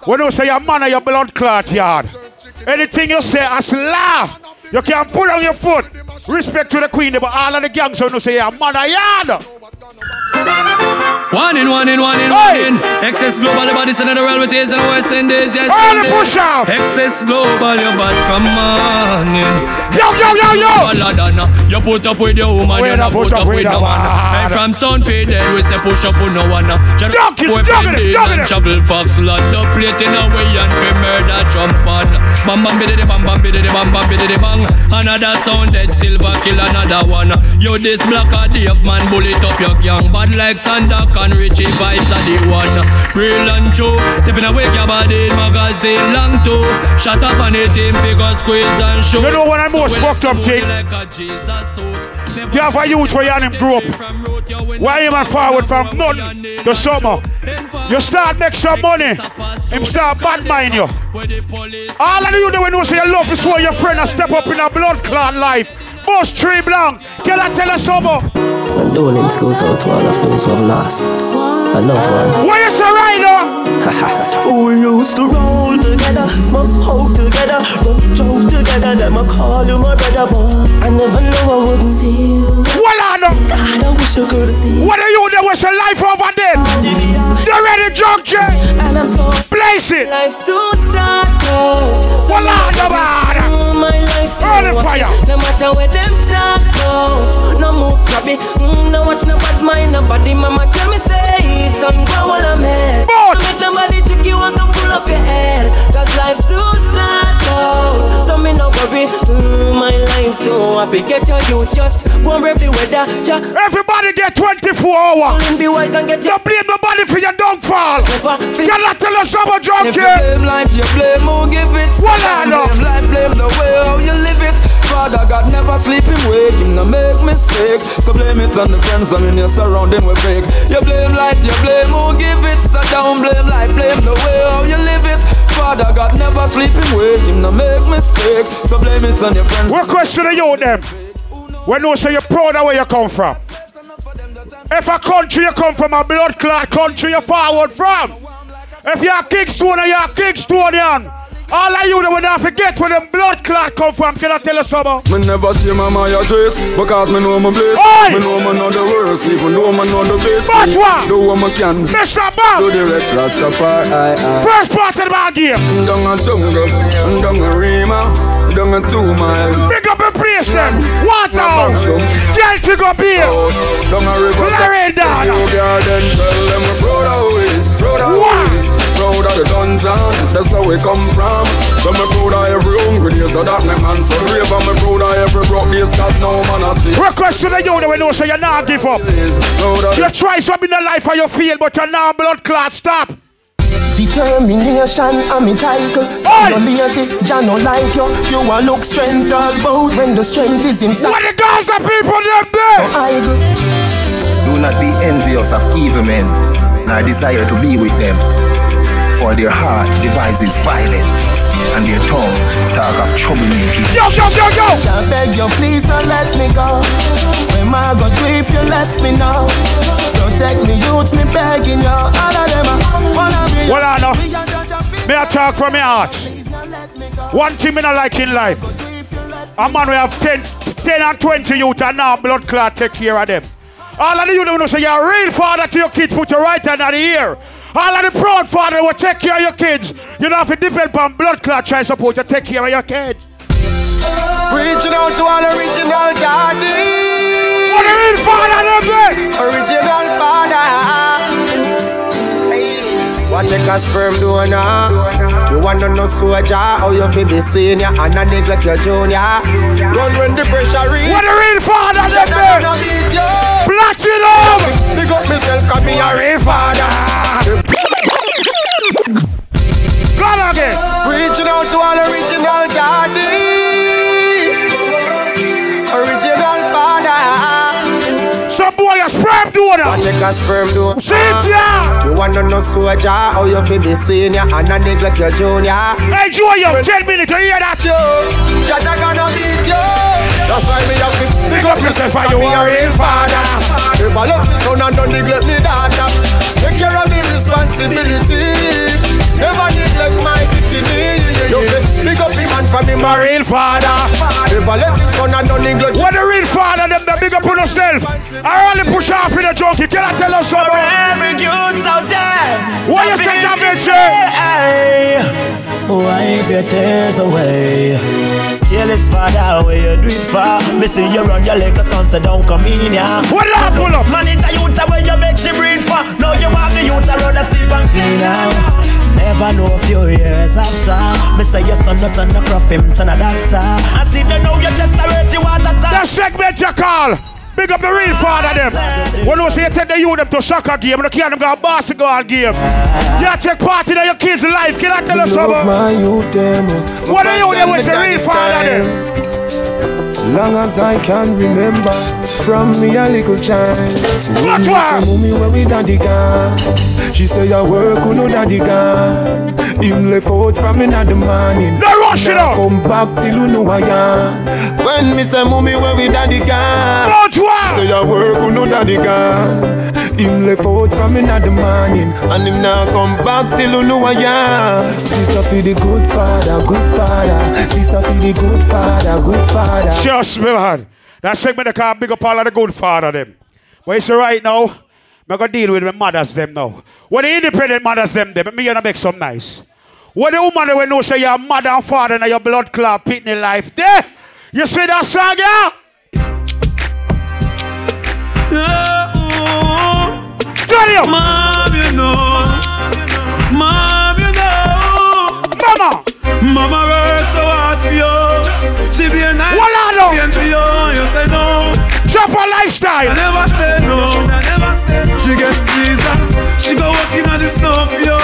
When you say your man or your blood clot yard. Anything you say as law. You can put on your foot. Respect to the queen, but all of the gangs when you say your man or yard. One in, one in, one in, one in. Excess global, the body send the real with is the West Indies, yes. All the push up. Excess global, you bad from morning. Yo, yo, yo, yo. Ladana, you put up with your woman, you not not put up with no one. And from sun fade dead, we say push up with no one. Jump jump jump and travel fox, lot the plate in a way and fi murder jump on. Bam bam biddy bam bam biddy bam bam biddy bang. Another sound dead silver kill another one. Yo this black a Dave man bullet up your gang. Bad like Santa can Richie vibes are the one. Real and true. Tipping away your body in magazine long too. Shut up on it team figure squeeze and show. You know what I'm most fucked up thing? Like a Jesus suit. You have a youth where you and him grew up. Why him and forward from nothing to summer. You start make some money. Him start bad mind you. All of you when you say you love is for your friend and step up in a blood clot life. Most tree blanc. Can I tell us something? Condolence goes out to all of those who have lost a loved one. Why you so right now? we used to roll together, smoke hoe together, run joke together. Them I call you my brother, but I never know I wouldn't see you. Well, I know. God, I wish I could see. What are you doing? What's your life over there? You ready, Junky? And I'm so Place it. Life's so sad, Well, I know, man. My life's Early happy. fire. No matter where them talk about, no move grabby. Mm, no watch no bad mind, nobody. Mama tell me say, son, go all I'm head. Boss. Make somebody trick you and come pull up your head. Cause life's too sad, though. So me no worry. Mm, my life's so happy. Get your youth just one brave the weather. Ja, Everybody get 24 hours. be wise and get your Don't blame nobody for your downfall. Never feel- Can I tell us something, If you blame life, you blame who give it. Well, I know. Blame life, blame the way how you live it. Father God never sleep him wake, him no make mistake. So blame it on the friends I mean you're surrounding with fake. You blame God never sleep him no make mistake. So blame it on your friends. What question are you them? When you say you're proud of where you come from. If a country you come from, a blood clot country you forward from. If you're a Kingstonian, you're a Kingstonian. All of you that will not forget where them blood clot come from. Can I tell you something? Me never see my Maya dress because me know my place. Oi! Me know me know the worst, even though me know the best. But what? Do what me can. Mr. Do the rest, Rastafari. first part of the ball game. Down a jungle, down a rima, down a two mile. Pick up a place then. Waterhouse. Girl to go beer. Down a river. Larry down. Garden, tell them proud always, What? always. Proud of the dungeon, that's where we come from. So me proud of every hungry day, so that make man so brave. And me proud of every broke days, cause no man has sleep. What question are you that when you say you not give up? Of You try something in the life and you fail, but you're now blood clot stop. Determination, I'm a title. Oi! No lazy, ya no like you. You a look strength all bout when the strength is inside. What the Gaza people them there? Idle. Do not be envious of evil men, nor desire to be with them. For their heart devises violence, and their tongues talk of troublemaking. Yo, yo, yo, yo! Shall beg you please don't let me go. When my God if you let me know. Protect me youths, me begging you. All of them are wanna be. Well, I know. May I talk from my heart? One thing I not like in life. A man we have 10, 10 and 20 youth and now blood clot take care of them. All of you don't know say you're a real father to your kids, put your right hand on the ear. All of the proud father will take care of your kids. You don't have to depend upon blood clot try support to take care of your kids. Reaching out to all original daddy. What a real father them there? Original father. Hey, What take a sperm donor? You wanna know soldier? How you feel be senior and not neglect your junior? Don't run when the pressure reach. What a real father them there? Platinum! Big up myself, cause me a real father. Come again. Reaching out to all original daddy. Original father. Some boy a sperm donor. What take a sperm donor? Cynthia! You wanna know soldier? How you feel be senior and not neglect your junior? Hey, Joy, you 10 minutes to hear that. Jah Jah gonna beat you. That's why me have to Big up yourself and you are a real father. If I love me son and don't neglect me daughter, take care of me responsibility. Never neglect my dignity. You fit big up him and for me my real father. If I love me son and don't neglect What a real father them the big up on yourself. I only push off in the junkie. Can I tell us something? every youth's out there. What you say, jumping Wipe your tears away. Careless father, where you do it for? Me you run your like a son, so don't come in ya. What up, pull up? Manage have the youth around the sleep and clean now. Never know a few years after. Me say your son not turn the crop him turn a doctor. I see them now you just a dirty water That segment you call. Big up the real father them. When you say you take the youth them to soccer game, you can't them go a basketball game. You take part in your kids' life. Can I tell us Love something? my youth them. Oh. What are you there with the real father them? Long as I can remember, from me a little child. When me say, mommy, where we daddy gone? She say, I work, who no daddy gone? Him left out from me in the morning. No rush it up. Come back till you know I am. When me say, mommy, where we daddy gone? Say, I work, who no daddy gone? Him left out from in the morning. And him now come back till you know I am. This a for the good father, good father. This a for the good father, good father. Just me, man. That segment they call big up all of the good father them. But it's right now, I'm gonna deal with the mothers them now. When the independent mothers them them, but me gonna make some nice. When the woman when know say your mother and father and your blood clot pitney life there, you see that song, yeah? Turn. Mom, you know. Mom, you know. Mama. Mama works so hard for you. She be a nice Walado. champion for you. You say no. Drop her lifestyle. I never say no. I never say no. She get visa. She go working on the snow for you.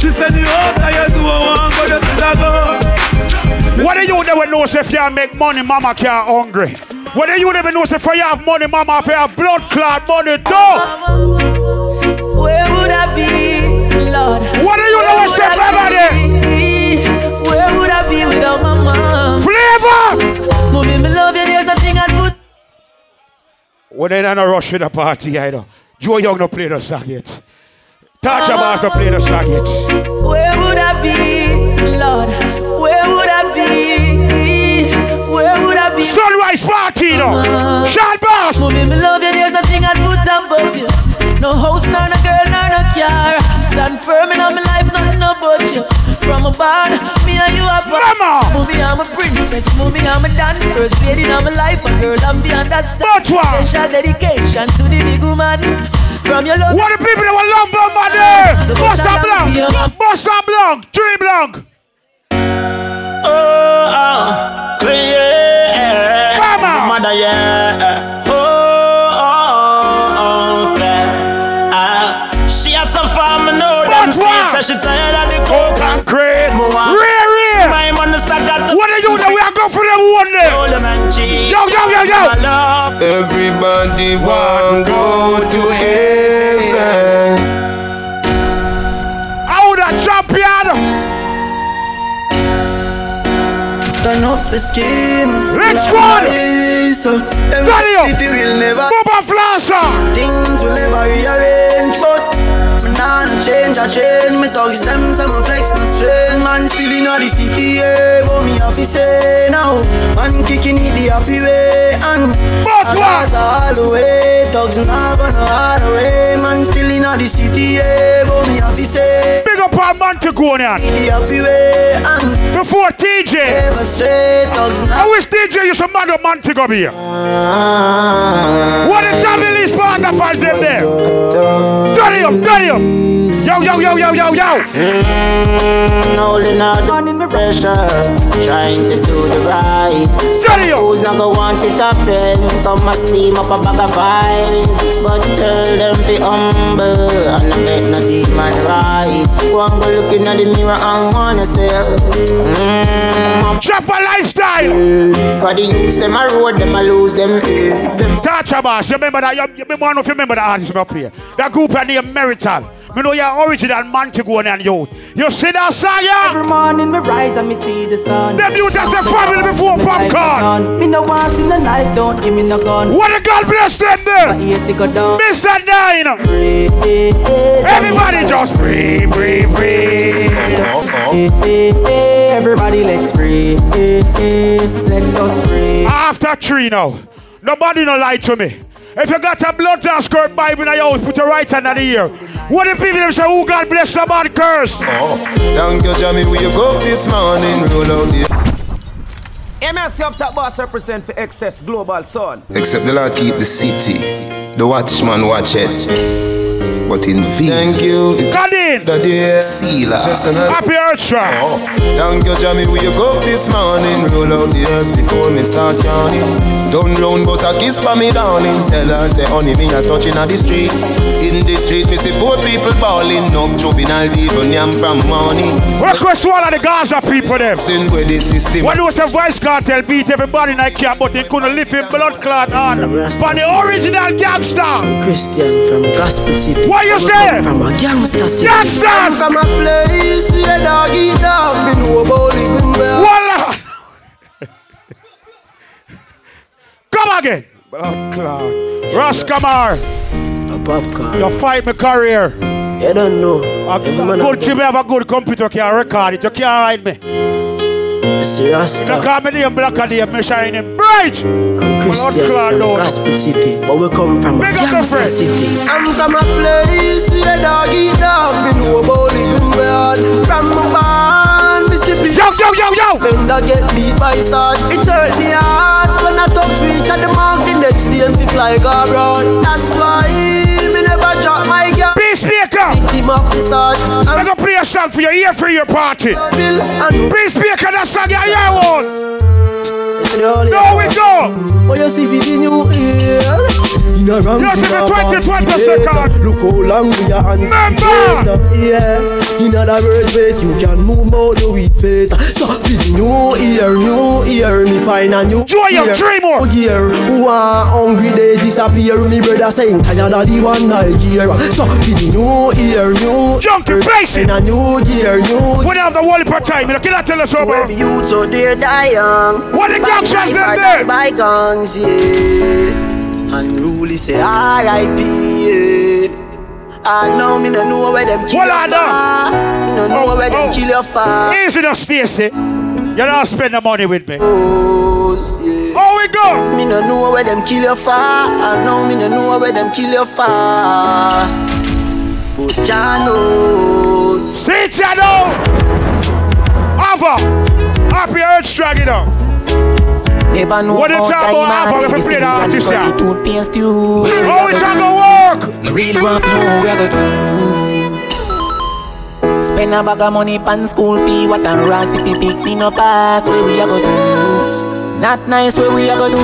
She said you there you do a one, but you still go. What do you never know say if you make money, mama can't hungry? What do you never know say if you have money, mama if you have blood clot money, do? Where would I be, Lord? You know Where what's would I everybody? be? Where would I be without my mom? Flavor! Mommy, me love you, there's nothing I'd put When they don't rush with the party, I know. Joe Young no play the song yet. Touch to play the song yet. Where would I be, Lord? Where would Be? Sunrise party, no. Shot boss. Mommy, me love you, there's nothing I'd put above you. No house, nor no girl, nor no car. Stand firm in my life, nothing about you. From a barn, me and you are Mama. Movie, I'm a princess. Movie, I'm a dancer. First lady in my life, a girl, I'm beyond that star. Special dedication to the big woman. From your love. What the people that will love Bomba there? Boss a blanc. Boss a blanc. Three blanc. Everybody want go to heaven. Out of champion. Turn up the scheme. Next Love one. my So them Daniel. city will Bubba Flasher. Things will never rearrange But change I change Me thugs them some flex no strain Man still in the city yeah But me have to say now Man kicking it the happy way And I gas all the way Thugs nah gonna hard away Man still in the city yeah But me have to say Big up on Montegonian. The happy way And Before TJ. Straight I wish DJ used to mad up Montego here. What the devil is part of in there? Dirty up, dirty up. Yo, yo, yo, yo, yo, yo. Mm, holding out the pressure, trying to do the right. Dirty. Who's not gonna want it happen? Come and steam up a bag of vibes, but tell them be humble and I make no demon rise. One go looking at the mirror and wanna sell. Mm, Chopper lifestyle. Cause the youths them a road, them a lose them. eh. them Touch boss. You remember that? You, you remember one of you remember that artist me up here? That group are named Merital. Me know your original Montegonian youth. You see that yeah? Every morning me rise and me see the sun. Them youth as a family before popcorn. Me no want see the knife, don't give me no gun. What a God bless them there. My ear to go down. Mr. Nine. Everybody just breathe, breathe, breathe. Eh, eh, eh, Everybody let's pray. Let us pray. After three now. Nobody no lie to me. If you got a blood clot skirt Bible in your house, put your right hand on the ear. What the people them say, oh God bless the man curse? Oh, thank you, Jamie. We go this morning, roll out the. MSC up top boss represent for excess global son. Except the Lord keep the city, the watchman watch it. But in vain. Thank you. Kadin. Daddy. Sealer. Happy Earth Strong. Oh, thank you, Jamie. We go this morning. Roll out the earth before me start yawning. Down round bus a kiss for me darling. Tell her say honey me a touching at the street. In the street me see poor people balling. No juvenile people yam from morning. Request all of the Gaza people them. Sin where the system. When was the Vybz Kartel beat everybody in that camp, but they couldn't lift him blood clot on. But the original gangster. Christian from Gospel City. What you say? From a gangster city. Gangsters. From a place where dog eat dog. Me know about living well. Voila. Come again. Blood clot. Ross Kamar. A popcorn. You fight my career. You don't know. A, a good team have a good computer can record it. You can't hide me. See Rasta. You call me name black and name me shining bright. I'm Christian from down. Gospel City. But we come from a Big up the gangster city. I'm from a place where dog eat dog. Me know about living well. From a barn, me see Yo, yo, yo, yo. Fender get beat by Sarge. It hurt me hard when I talk reach at the mark. The next day, me fly go around. That's why Peacemaker. Team up the Sarge. I'm gonna play a song for your ear for your party. And Peacemaker, that song you hear one. There we go. Oh, you see for the new year. In a rank You see the 20, 20 second. Look how long we are anticipated. Yeah. In other words, wait, you can move out the weed fate. So the new year, new year, me find a new Joy of year. dream on. Oh, oh year. Who are hungry days disappear. Me brother saying tired of the one Nigeria. So the new year, new Junky face In a new year, new you have the wall per time, you cannot tell us over. you so dear die young. What the gangsters them there? by guns, yeah. Unruly say R.I.P. Yeah. I know me no know where them kill Well, you for. Me no know Oh, where them oh. kill you for. Easy now, Stacy. You don't spend the money with me. Oh, yeah. Oh, we go. Me no know where them kill you for. I know me no know where them kill you for. But Jah knows. Sit ya now. Ava. Happy Earth Strong, you know. Never know What you about time about, and Alpha, if you every play the single artist, cut yeah? toothpaste you. Oh, it's gonna work. Me really want to know to do. Spend a bag of money pan school fee. What a ras if you pick me no pass. Where we a go do? Not nice. Where we a go do?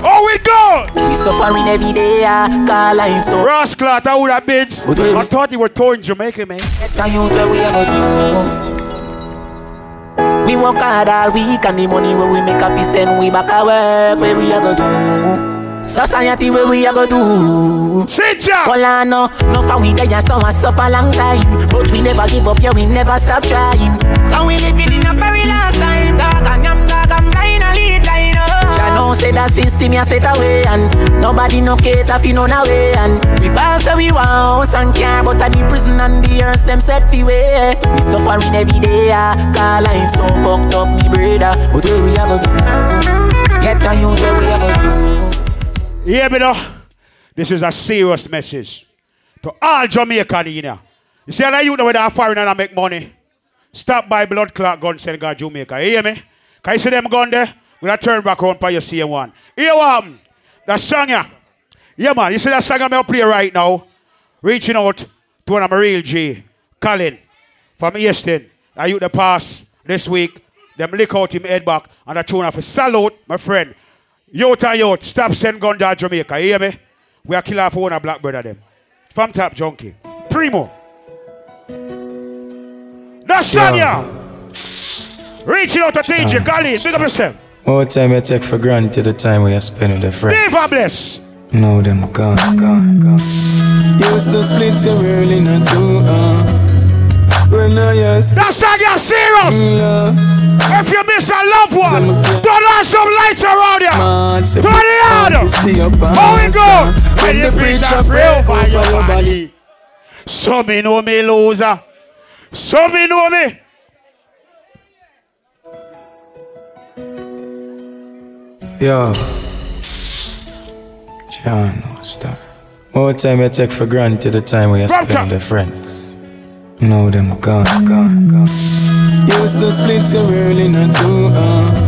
Oh, we go. We suffering every day. ah, Call life so. Ross Clot, I would have been. I thought you were touring Jamaica, man. Better youth where we a go do? We work hard all week and the money where we make up is send we back at work. Where we a go do? Society where we a go do? Sit ya. Well, I know, no for we there, so I suffer long time. But we never give up, yeah, we never stop trying. Can we live it in a very last time? Dark and yam dark, I'm blind, I lead line up. Jah know say that system ya set away and nobody no cater fi none away and we pass so we want and car, but at the prison and the earth them set fi way. We suffering every day, ah, call life so fucked up, me brother. But where we a go do? Get a youth where we a go do? Yeah, me know. This is a serious message to all Jamaican in here. You see, all you know where foreign and I make money. Stop by blood clot gun send God Jamaica. You hear me? Can you see them gun there? We're gonna turn back around for your same one. Here um, what happened? That song yeah. Yeah man, you see that song I'm gonna play right now? Reaching out to one of my real G, Colin from Easton. I you the pass this week. Them lick out him head back and I tune off a salute, my friend. Youth and youth, stop send gun down Jamaica. You hear me? We are killing off one of black brother them. From top Junky. Primo. That's song yeah. Reaching out to TJ, Colin, big up yourself. More time you take for granted the time we you spend with the friends. Never bless. Now them gone, gone, gone. Used to split so early not too uh. When I used That song yeah serious. If you miss a loved one, turn on some lights around you. Turn it on. How we go? When you preach a pray over your body. Some me know me loser. Some me know me. Yo. John, no stuff. More time you take for granted the time we are spending with friends. Know them gone, gone, gone. Used to split so really not too hard.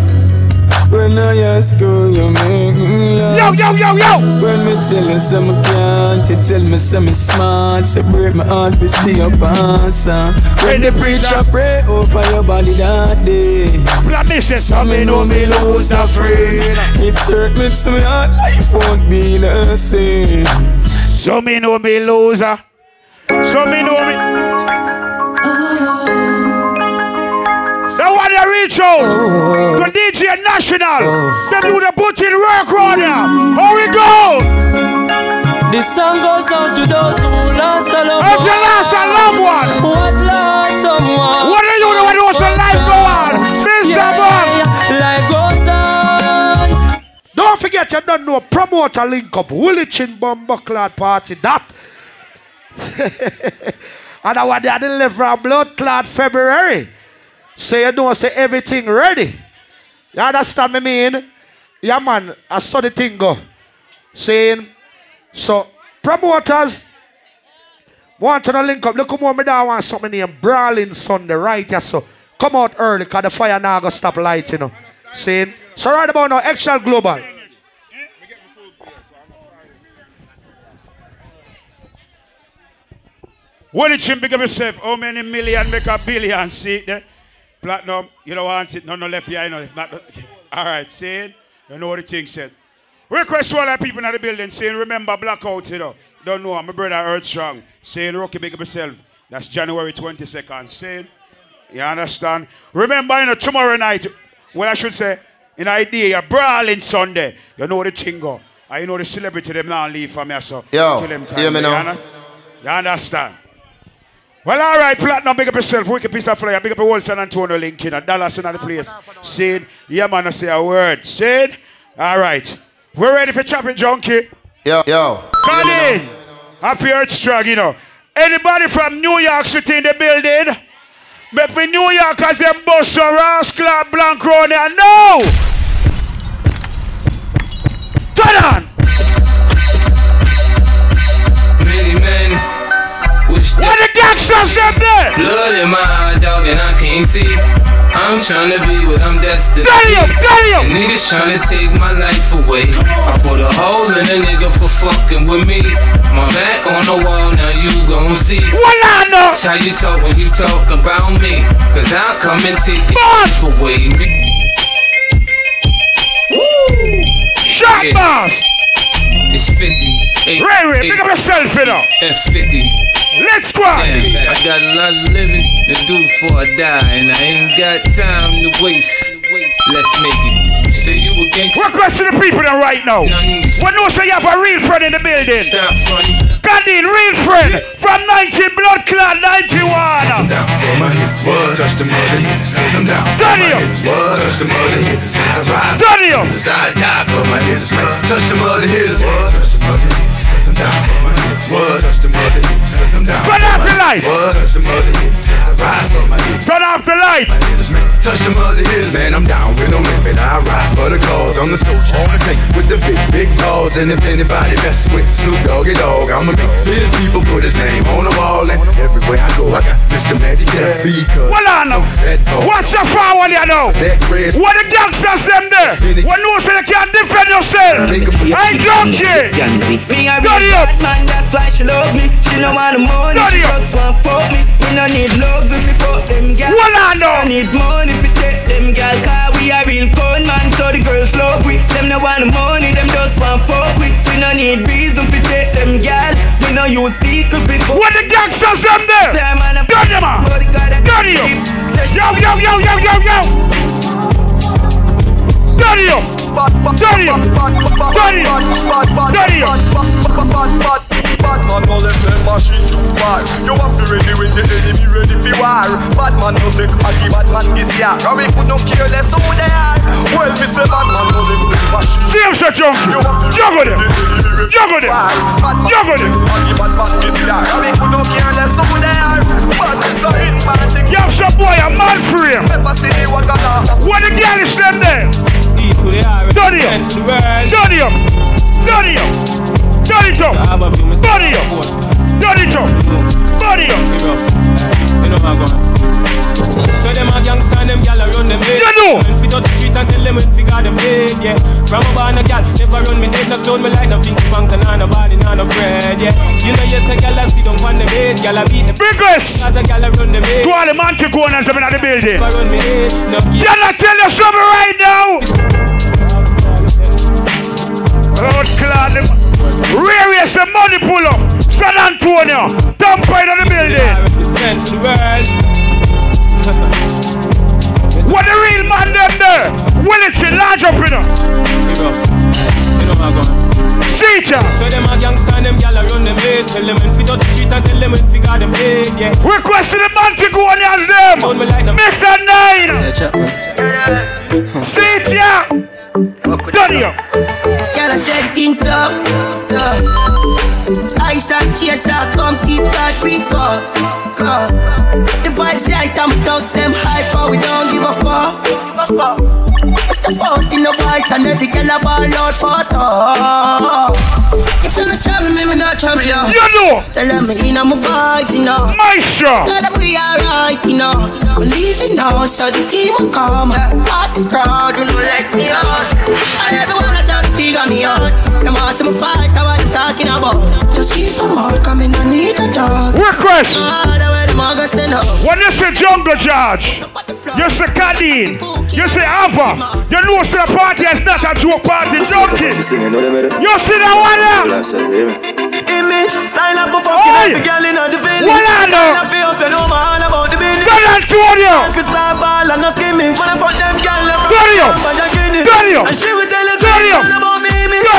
When I ask girl, you make me laugh. Yo, yo, yo, yo. When me tell you some can't, you tell me some smart. Say break my heart, we stay up answer. When the preacher pray over your body that day. Blood mission, so me know me lose a friend. It hurt me to my heart, life won't be the same. So me know me loser. So me know me. The one that reach oh. out to DJ National. Oh. Them do the put in work on ya. How we go? This song goes out to those who lost a loved If you lost a loved one, who has lost someone. What are you doing? when you watch life go on? Mr. Bob. Life goes on. Don't forget you don't know promoter link up Woolwich Bumbo Clad Party that and I want they deliver a blood clot February. So you know say everything ready. You understand me mean? Yeah man, I saw the thing go. Saying so promoters want to link up. Look more me down want something named Brawling Sunday, right? Yeah, so come out early cause the fire now go stop light, you know. Saying so right about now, Excess Global. Will it big up yourself? How many million make a billion? See there? Platinum, you don't want it, no, no left here, you know. If not, all right, saying, you know what the thing said. Request all our people in the building saying, remember blackout, you know. Don't know, I'm my brother Earth Strong. Saying, Rocky, big up yourself. That's January 22nd. Saying, you understand? Remember, you know, tomorrow night, well, I should say, in idea, a brawling Sunday. You know the chingo. I know the celebrity, them now leave for me, so. Yo, till them time, hear me you now. You understand? Well, all right, Platinum, big up yourself. Wicked piece of flyer. Big up your whole San Antonio link in. Dallas in the place. Sid, yeah, man, I say a word. Sid, all right. We're ready for chopping Junky. Yo, yo. Come in. Happy Earth Strong, you know. Anybody from New York City in the building? Make me New York as them bus on Ross Club, Blanc Road there. No! Turn on! What the gangsters them there? blood in my eye, dog, and I can't see. I'm trying to be what I'm destined to be. And niggas trying to take my life away. I put a hole in a nigga for fucking with me. My back on the wall, now you gon' see. What I know? That's how you talk when you talk about me. Cause I'll come and take your life away. Woo! Shot boss! It's 50. Ray Ray, pick up yourself, you know. F50. Let's go! Damn, I got a lot of living to do before I die, and I ain't got time to waste. Let's make it. You say you a gangster. Request to the people then right now. When you say you have a real friend in the building. Stop funny. Gandhi, real friend from 19 Blood Clot 91. For my hips, what? Touch the mother hips, I'm down. for my up. what? Touch the mother hips, I ride. Daddy. I die for my hips, man. Touch the mother hips, what? Touch the mother hips, I'm down for my hips, what? Touch the mother hips, I'm down. Off the light. What? Touch the mother hips, I ride for my hips. Turn off the light. Touch the mother hips, man. I'm down with no limit. I ride for the cause. On the soldier, on the tank with the big, big balls. And if anybody messes with Snoop Doggy Dogg, I'ma make his people put his name on the wall. And everywhere I go, I got Mr. Magic there. Because Well on now. that dog. What's the forward you know? That red. What the gangsters them there? When you say you can't defend yourself. I drunk you. Me a Dirty real up. bad man, that's why she love me. She no want the money, she just want fuck me. Me no need love we fuck them gal. Well on now. No need money we take them gal. Cause we a real fun man, so the girls love we. Them no want money, them just want fuck we. We no need reason we take them gal. We no use people before. What the gangsters them there? Say man, I'm Dirty man. Dirty up. Yo, yo, yo, yo, yo, yo. Dirty up. Dirty up. Dirty up. Dirty up. Bad man no let them machine too far You have to ready when the enemy ready for war Bad man no take a give bad man this year And we could not care less who they are Well me say bad man no let them machine Same shit, Junky. Juggle them. Juggle them. Juggle them. give bad man this year And we could not care less who they are Bad me so hit man thing You have some boy a man frame. Never see the wakana What the girl is them there? Equally are Dirty up. Dirty up. Turn up. Body up. Body up. You know I'm. So them a gangsta and them gyal a run them head. You know. When fi touch the street and tell them when fi got them dead, yeah. From a barn a gyal never run me head, no clown me like no pinky pants and no body, no no bread, yeah. You know yes a gyal a sit down on them head, gyal a beat them. Biggest. Cause a gyal a run them head. To all the monkey corners in the building. Gyal a tell you something right now. Lord Clad, Rariest and money pull up. San Antonio, dump right on the building. Represent the world. What the real man them there? Will it large up in See ya. So them a gangsta and them gal a run them head. Tell them when fi touch the street and tell them when fi got them paid, yeah. Request to the man to go on as them. Mr. Nine. See you. Girl, I said in tough, tough. Ice and chaser, come keep that freak up, up. The vibes right, I'm thugs, them hype, but we don't give a fuck. Out in the white and every girl a ball out for talk. If you not trouble me, me not trouble you. You know. Tell them me in my vibes, you know. Maestro. Tell them we alright, you know. Believe it now, so the team will come. Party crowd, you know, let me out. And everyone a try to figure me out. Them want some fight, that's what talking about. Just keep them all coming, I need a dog. Request. Ah, the way the mugger stand. When you say jungle charge, you say Kadeen, you say Ava, you know say the party is not a joke party, Junky. You see that one there? Image, style up for fucking Oi! every girl in the village. What I know? Up, you all about the business. San Antonio. If it's not ball and no skimming, when I fuck them girl, left from Dario. Tampa, you get it. Dario. And she will tell us all about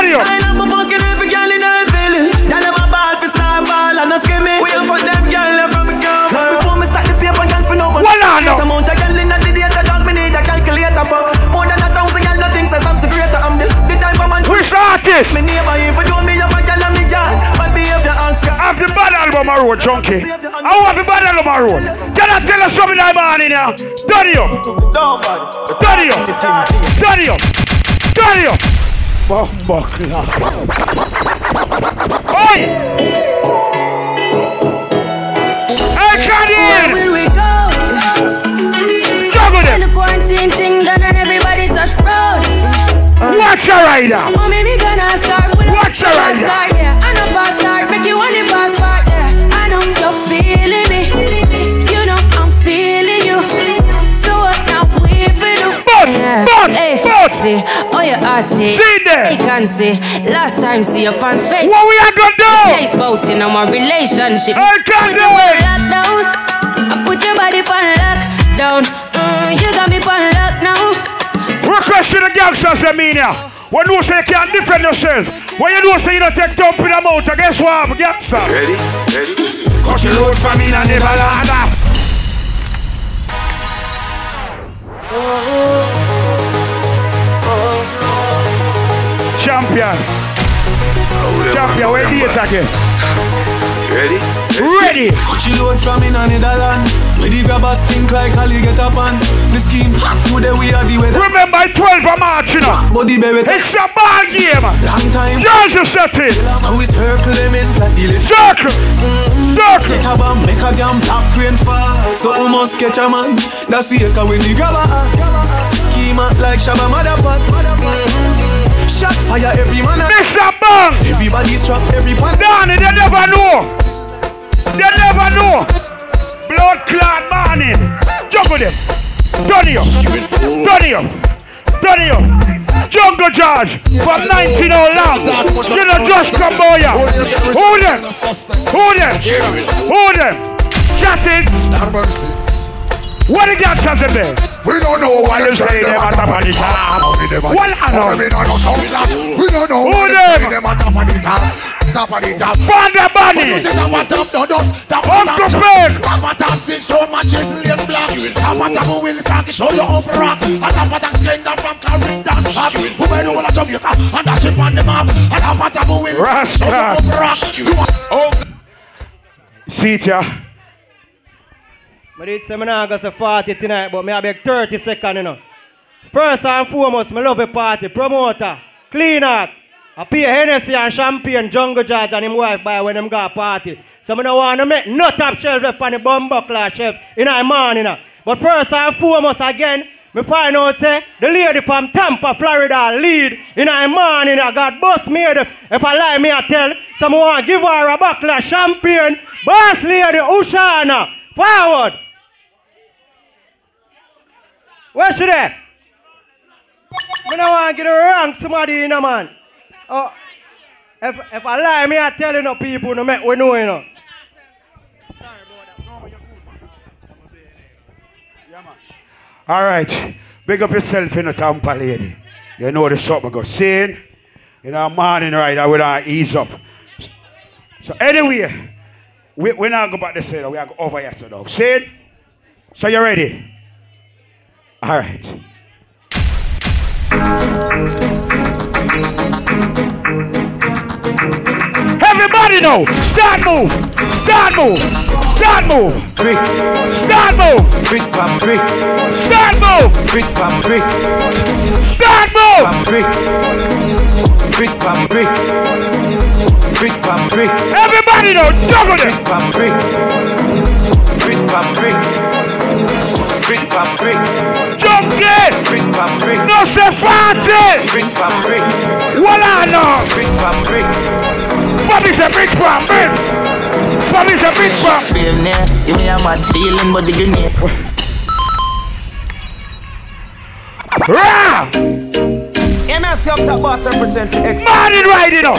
me, me. Dario. Style up for fucking every girl in the village. Y'all never ball for star ball and no skimming. We a fuck them girl left from Tampa. Before me start the paper, girl for no one. What I know? The amount of girl in the data, dog, me need a calculator for more than a thousand girl. Nothing says I'm secret. I'm the the type of man. Which artist? Me neighbor, if you do me, you a girl and me jan. Bad behavior and scam. Have the bad album I wrote, Junky. I want the bad album I wrote. Can I tell you something I'm on in here? Daddy up. Daddy up. Daddy up. Daddy up. Bumbo Oi! Where will we go? Juggle When them. the quarantine thing done and everybody touch road. Watch a rider. Oh, maybe gonna start Watch a a fast rider. start, yeah. See, oh you ask. See there. I can see. Last time see up on face. What we are gonna do? Place bout in our relationship. I can Put do your it. lock down. I put your body on lockdown. Mm, you got me on lock now. Request to the gangsters, them in here. When you say you can't defend yourself, when you know say you don't take dump in the mouth, guess what, gangster? Ready? Ready? Cause you load from in and never land. Champion. Champion, where do you again? Ready? Ready. Cut you load from in a Netherland. Where the grabbers think like Ali get up on. The scheme hot today we are the weather. Remember, 12 of March, you know. Body berry. It's a ball game. Long time. Georgia set it. So we circle them ends like the list. Circle. Circle. Set a bomb, make a damn black rain fall. So we must catch a man. That's the echo when the grabber. Schema like Shabba Motherpot. Shot fire every man. Mr. Bang. Everybody's trapped, every one. Danny, they never know. They never know. Blood clot morning. Jump with them. Turn it up. Turn it up. Turn it up. Jungle George from 19 all long. You know just come boy. ya. Who them? Who them? Who them? Chatting. What the gangsters in there? We don't know what you say them at the top. What I know? We don't know sound clash. We don't know Who them? them at the top. Top of the top. Bunny. When you say top of top, no dust. Top of top. Top of top, six so much is lane black. Top of top, will sock, show you up rock. And top of top, slender from Caribbean hot. Who made the whole of Jamaica and that ship on the map. And top of top, will sock, show you up rock. Oh. See ya. I did say me nah go say 40 tonight, but I beg 30 seconds, you know. First and foremost, me love a party. Promoter, clean out. I pay Hennessy and champagne, Jungle George and him wife buy when them go party. So me no want to make no top shelf rep on the bumbuckler chef in the morning. you know. But first and foremost, again, Me find out say the lady from Tampa, Florida lead in a morning. I got bus made. If I lie, me I tell someone give her a buckle of champagne. Boss lady Ushana. Forward. Where she there? Me no want to get wrong somebody in a man. Oh, if, if I lie, me I tell you no people no make we know you know. All right. Big up yourself in the Tampa lady. You know the shop I go saying. You know, morning right, I uh, ease up. So anyway, we, we're not go back this side. We are go over here so now. Saying? So you ready? All right. Everybody know. Start move. Start move. Start move. Brick. Start move. Brick pam brick. Start move. Brick pam brick. Start move. Pam brick. Brick pam brick. Brick pam brick. Everybody know. Juggle Brick pam brick. Brick pam brick. Brick pam brick. Jump it. Brick pam brick. No say party. Brick pam brick. What I know. Brick pam brick. Bobby's a big pam brick. Bobby's a big pam. Feel near, give me a mad feeling, but the grenade. Rah! MSC up top boss represent the X. Morning riding up.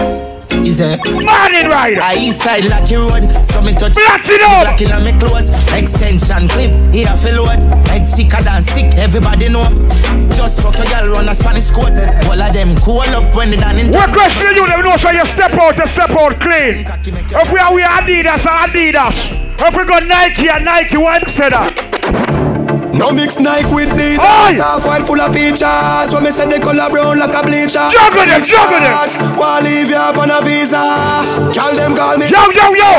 Is it? Morning rider. I east side Lucky Road, so me touch Platinum. Black in my clothes, extension clip, here for load. Head sicker than sick, everybody know. Just fuck a girl run a Spanish code. All of them cool up when they done in What question you never know so you step out you step out clean. If we are we Adidas Adidas. If we go Nike and Nike, what say that? No mix Nike with! Adidas Half white full of features When me say the color brown like a bleacher Juggle them, juggle them. Wanna leave you up on a visa Call them call me Yo, yo, yo.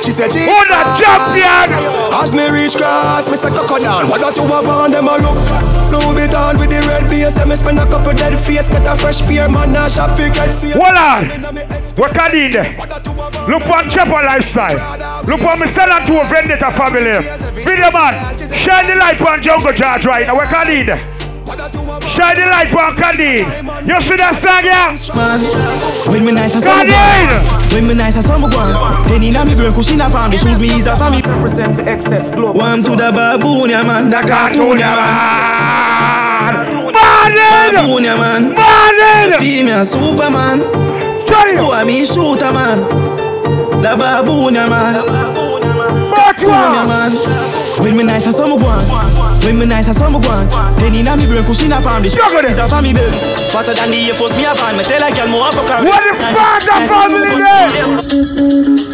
She said she Hold that champion. As me reach grass Me say cock down What got to have on them a look Blue bit on with the red base And me spend a couple dead face Get a fresh pair man Now shop fi get see Hold on. What can you do? Look on Chopper lifestyle. Look on Mr. to a Vendetta family. Video man, shine the light on Jungle Charge right now. What can you? Shine the light on Candide. You see that song, yeah? Man, when me nice as some Candide! When me nice as some one Penny na me brain cushion up on me Shoes me is up on me Represent for excess global. One to the baboon, yeah man The cartoon, yeah man Morning! Baboon, yeah man Morning! Female Superman Johnny! Boy, me shooter man The baboon, yeah man But Baboon, yeah man When me nice as some one When me nice as some one Penny na me brain cushion up on me Juggle it. Is on me baby Faster than the Air Force me a van Me tell a girl more fuck her What the fuck that family there?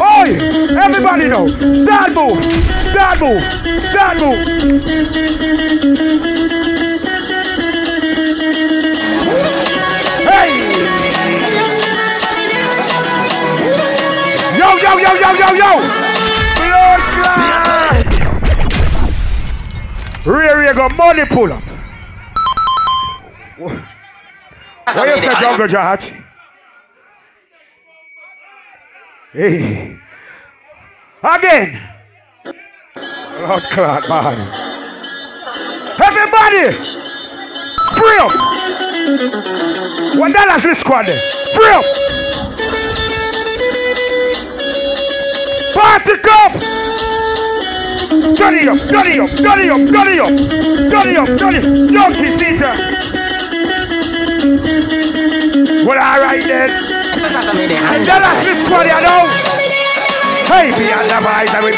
Oi! Everybody know. Start move. Start move. Start move. Money pull up. What you say, Jungle Judge? Hey. Again. Lord clot, man. Everybody. Free up. One dollars this squad. Free up. Party cup. Dirty up, dirty up, dirty up, dirty up, dirty up, dirty. Junky seater. Well, all right then. And dollars this squad, you know. Hey, be on the boys, I.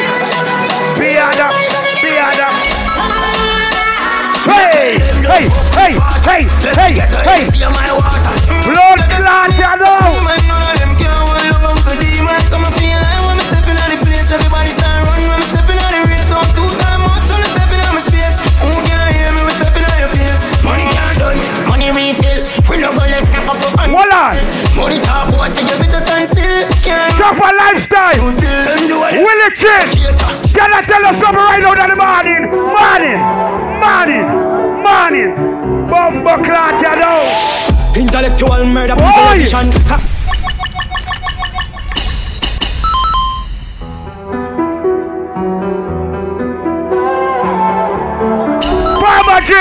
Be the, be the. Hey, hey, hey, hey, hey, hey. Blood clot, you know. Everybody start run when I'm on. Money talk, boy, so you better stand still. Can't lifestyle. Will it change? Can I tell us something right now in the morning? Morning, morning, morning. Bumbo clot, you know. Intellectual murder, people edition. Farmer DJ,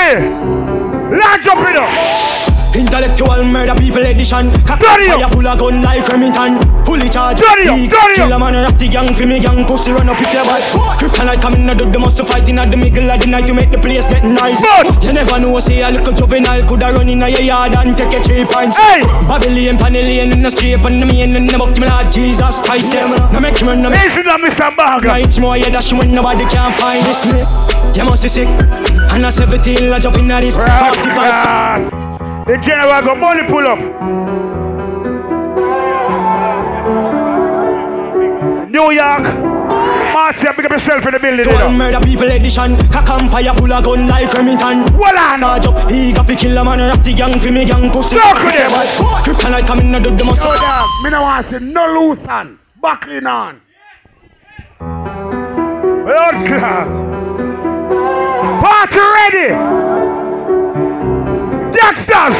launch up it up. Intellectual murder people edition. Cock fire full of gun like Remington. Fully charged. Big kill a man ratty gang for me gang. Pussy run up if you bad. Kryptonite coming out the must fight in at the middle of the night to make the place get nice. You never know say a little juvenile coulda run in a yard and take a cheap pints. Hey. Babylon, Panellian in the street and the main in the book me Lord Jesus Christ. Yeah, no make him run. Listen to Mr. Baga. Nights more yeah dash when nobody can find this me. You must be sick. And a 17 I jump in at this. 45. The general got money pull up. New York. Marcia, pick up yourself in the building. Don't murder people edition. Cock and fire full of gun like Remington. Well on. Charge up. He got to kill a man. Ratty gang for me gang pussy. Talk with them. Kryptonite coming out the muscle. Me no want to see no loose on. Buckling on. Lord God. Party ready. Gangsters!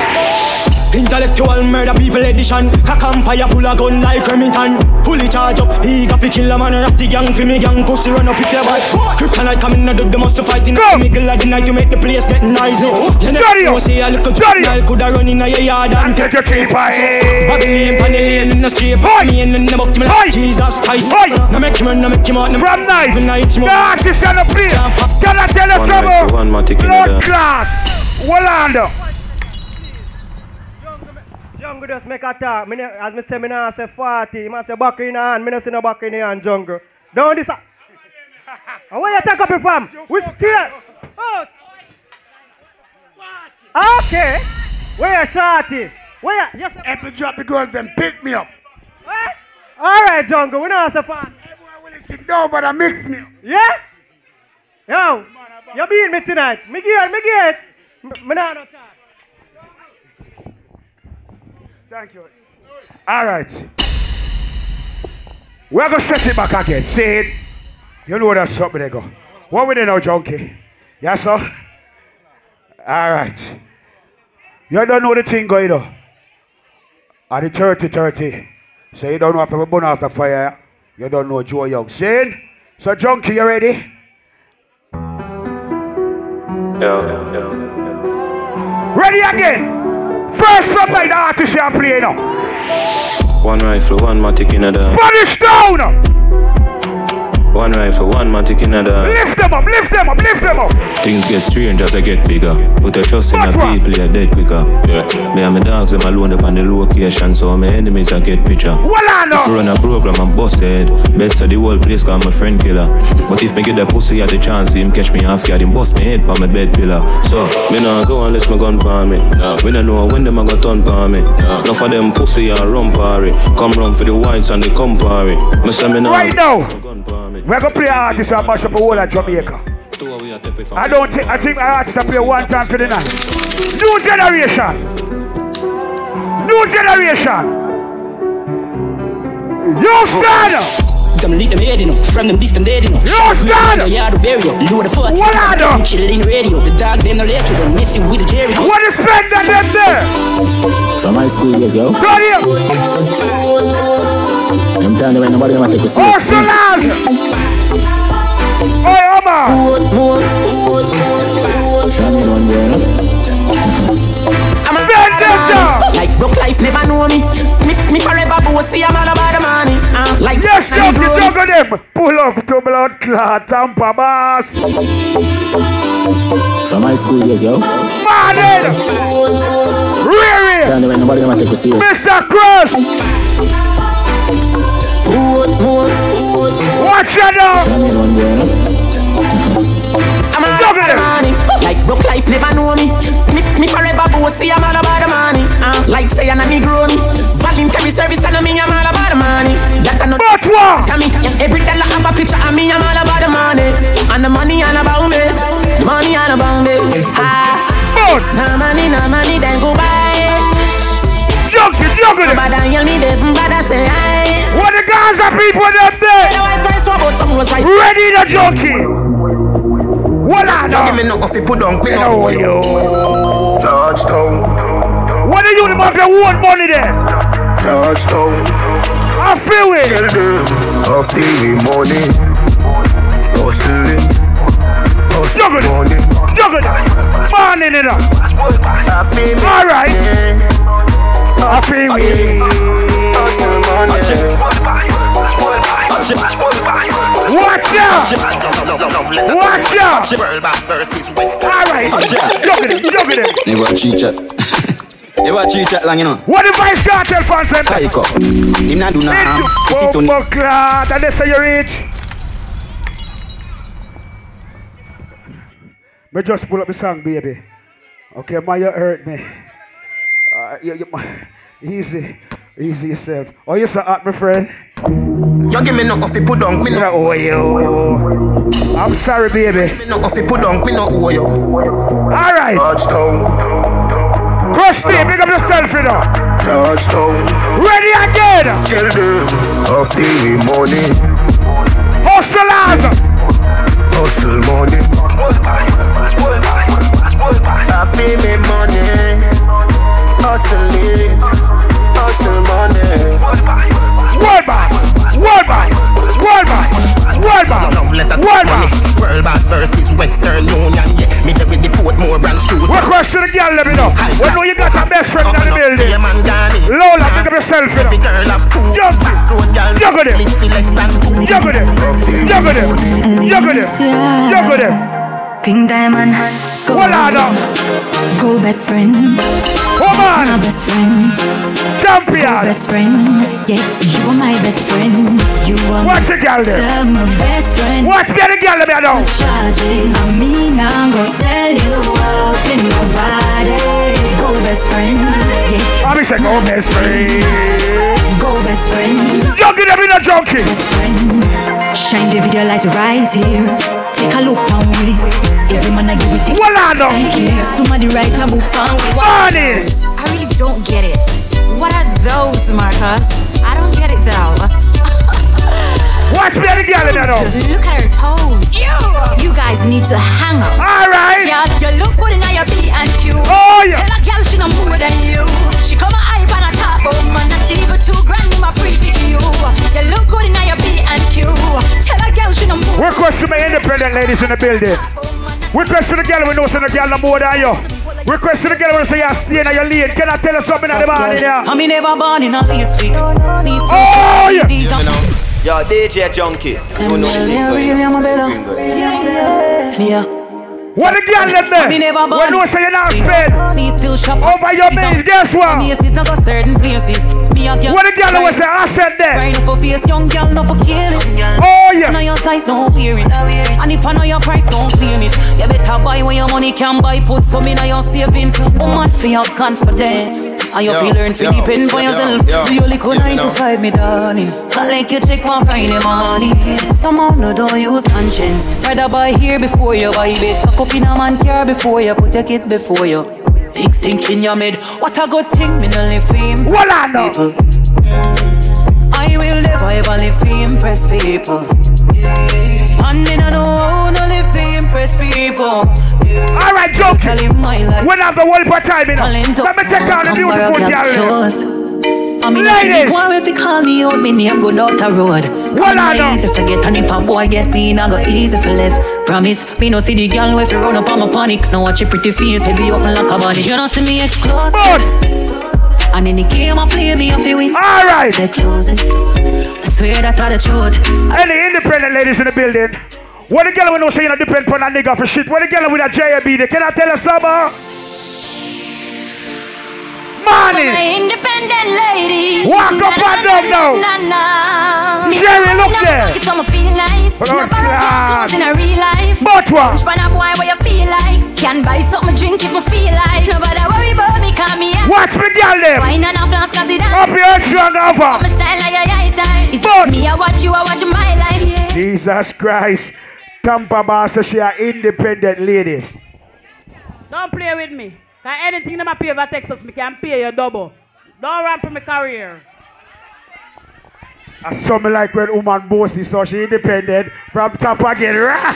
Intellectual murder people edition. Cock and fire full of gun like Remington. Fully charge up. He got to kill a man. Ratty gang for me gang. Pussy run up if you bad. Kryptonite coming out the must fight in the middle of the night to make the place get nice. You never know say a little juvenile coulda run in a your yard and take your cheap Babylon, Panellian in the street. Me in the book to me like Jesus Christ. Now make him run, now make him out. From night. The artist on the place. Can I tell you something? One more ticket in Blood there. clot. Wallando. Jungle just make a talk. Me, ne- as me say, me nah say 40. Me say back in the hand. Me no see no back in the hand, jungle. Don't this. And where you take up it from? We still. Oh. Okay. Where you shorty? Where you? Yes. Help me drop the girls and pick me up. What? All right, jungle. We not say 40. Sit down, but I mix me up. Yeah? Yo, you beat me tonight. Me get, me get. Me, me nah no talk. Thank you. All right. We're going to set it back again. Say it. You know what that's something they go. What we do now, Junky? Yes, sir? All right. You don't know the thing going on. At the 30 30. So you don't know if burn off the fire. You don't know Joe Young. Saying? So, Junky, you ready? Yeah. Ready again. First from by the artist you are playing now. One rifle, one matic in a. Spanish down. One rifle, one matic in a da. Lift them up, lift them up, lift them up. Things get strange as I get bigger. Put a trust in the people, you're dead quicker. Yeah. Me and my dogs, them alone up on the location, so my enemies I get picture. Well, I know. Run a program and bust head. Bet so the whole place call my friend killer. But if me get that pussy at the chance, him catch me off guard, him bust me head for my bed pillar. So, me nah go unless my gun palm me. Nah. We don't know when them I got turn palm me. Nah. Enough of them pussy and run party. Come run for the whites and the compare. Me say me nah. Right now, we're going to play artists and mash up the whole of Jamaica. I don't think, I think our artists play one time for the night. New generation. New generation. You stand up. Them lead them head, you know. From them distant dead, you know. Yo, stand up. The yard burial. Load the foot. What are them? Chilling radio. The dog, them no later. Them messing with the Jerry. What is spend that them there? From high school years, yo. Got him. I'm telling you, when nobody gonna take a seat. Oh, so loud. Oi, Omar. Show me one boy, no? I'm a Bend them down. Like broke life never know me. Me, me forever bossy. I'm all about the money. Uh, like Yes, Nanny jump, Brody. jump on them. Pull up to blood clot, Tampa boss. From high school years, yo. Martin. Riri. Telling you, when nobody gonna take a seat. Mr. Cross. Watch your dog. Show me one boy, no? I'm about the money. Like broke life never know me. Me, me forever bossy. I'm all about the money. Uh, like say I'm a Negro. Voluntary service and me. I'm all about the money. That's another. But what? Me, every time I have a picture of me, I'm all about the money. And the money all about me. The money all about me. Ah. But. No money, no money, then go buy. Junky, Junky. But I hear me, they but I say I. What the Gaza people them there? Ready the Junky. What I know? Give me no coffee, put on, me You know you. Georgetown, What do you have your own money there? Georgetown. I feel it. Tell them, I feel money. Hustling, hustling money. Juggle it. Morning it up. All right. I feel me. Watch out! Watch out! All right. Juggle it. Juggle it. You watch cheat chat. You watch cheat chat long, you know. What the Vybz Kartel fans said? Psycho. Him not do nothing. You see to Oh, clad. And that's how you reach. Me just pull up the song, baby. Okay, ma, you hurt me. Uh, you, you, easy, easy yourself. Oh, you so hot, my friend. You give me nothing fi put down, me no owe you. I'm sorry, baby. Me nothing fi put down, me no owe you. All right. Touchdown. Crush me, big up yourself, you know. Touchdown. Ready again. Tell them money. Hustlers. Hustle money. Feel me money. Hustle it. Hustle money. World boss. World boss. World boss. World boss. No, let that World boss. World boss versus Western Union. Yeah, me there with the Portmore branch too. What question the girl let me know? We know you got a best friend in the building. Lola, pick up yourself, you Every know. girl have two. Jump it. Good girl. Juggle it. Live for less than two. Juggle it. Juggle it. Juggle it. Juggle it. Pink diamond. Go, go best friend. Come on. My best friend. Champion. Go best friend. Yeah, you are my best friend. You are Watch my the girl sister, my best friend. Watch me the girl let me know. Charging. I mean, I'm gonna sell you out in nobody. Go best friend. Yeah. I'm say go best friend. Go best friend. Juggle them in a Junky. Best friend. Shine the video light right here. Take a look on we. Every man I give it Well, I. Somebody write a book on. Money. I really don't get it. What are those, Marcus? I don't get it though. Watch me and the girl let. Look at her toes. You guys need to hang up. All right. Yeah, you look good in your B and Q. Oh, yeah. Tell a girl she no more than you. She come a hype and a top, but man, not even two grand in my preview. You look good in your B and Q. Tell a girl she no more. To my independent ladies in the building. Oh, Request to the girl we know so the girl no more than you. Request to the girl we say you stay in your lane. Can I tell you something at the morning here? I me never born in a this week. Oh, yeah. Yo, DJ Junky. You know Yeah. Uh. What the girl them there? Me never born. When you say you not spend Me still shop over your base, guess what? Me is not go certain places. Me a girl. What the girl was say? I said there. Crying for face, young girl, no for kill it. Oh yeah. Know your size, don't wear it. And if I know your price, don't claim it. You better buy when your money can buy. Put some in your savings. Woman, for your confidence. And you Yo, feel learn to depend on yourself. yo, Do your little yo, nine to five, me darling. I like you check one Friday morning. Somehow no don't use conscience. Rather buy here before you buy it. Pack up in a man car before you put your kids before you. Big thinking you made. What a good thing, me no live for him. What I know? I will never ever live to impress people. And me no know no live to impress people. All right, joke. I live my life. When I have the world for time, you know. Let me take down the beautiful girl. Close. I mean, if Ladies. you want if you call me out, me name go down the road. What I know? easy forget, and if a boy get me, nah go easy for left. Promise, me no see the girl if you run up on my panic. Now watch your pretty face, head be open like a bunny. You don't see me exclusive. And in the game I play me, I feel win. All right. The closest. I swear that are the truth. Any independent ladies in the building? What the girl we know say you know depend on a nigga for shit? What the girl with a JB? Can I tell you something? My Money. independent lady. Walk up and down now. Jerry, look Me there. It's on feel nice. Blood No borrow in a real life. But what? Which one a boy where you feel like? Can buy something drink if me feel like. Nobody worry about me, call me out. Watch me girl them. Wine and a flask, cause it Up your strong over. My style like your eyesight. It's But- me, I watch you, I watch my life. Yeah. Jesus Christ. Tampa Bar says she are independent ladies. Don't play with me. Cause anything them a pay for Texas, me can pay you double. Don't ramp for my career. I saw me like when woman bossy, so she independent from top again. Rah!